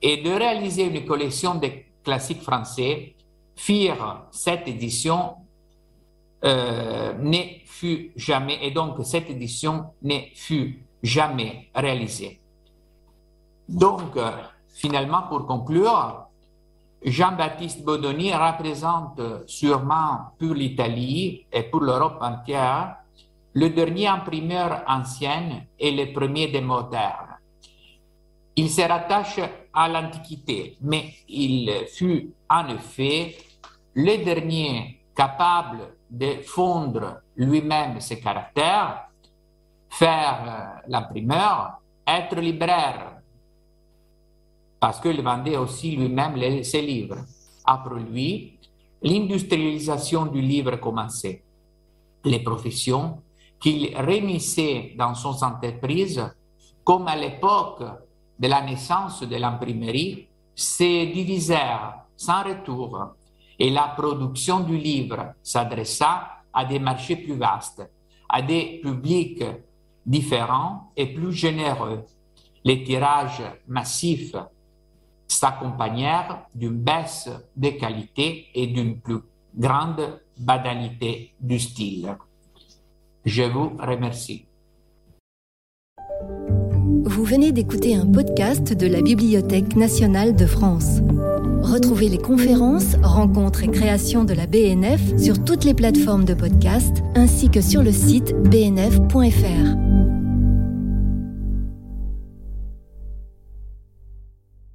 et de réaliser une collection de classiques français firent cette édition euh, ne fut jamais, et donc cette édition ne fut jamais réalisé. Donc, euh, finalement, pour conclure, Jean-Baptiste Bodoni représente sûrement pour l'Italie et pour l'Europe entière le dernier imprimeur ancien et le premier des modernes. Il se rattache à l'Antiquité, mais il fut en effet le dernier capable de fondre lui-même ses caractères faire euh, l'imprimeur, être libraire, parce qu'il vendait aussi lui-même ses livres. Après lui, l'industrialisation du livre commençait. Les professions qu'il réunissait dans son entreprise, comme à l'époque de la naissance de l'imprimerie, se divisèrent sans retour et la production du livre s'adressa à des marchés plus vastes, à des publics différents et plus généreux. Les tirages massifs s'accompagnèrent d'une baisse de qualité et d'une plus grande banalité du style. Je vous remercie. Vous venez d'écouter un podcast de la Bibliothèque nationale de France. Retrouvez les conférences, rencontres et créations de la BNF sur toutes les plateformes de podcast ainsi que sur le site bnf.fr.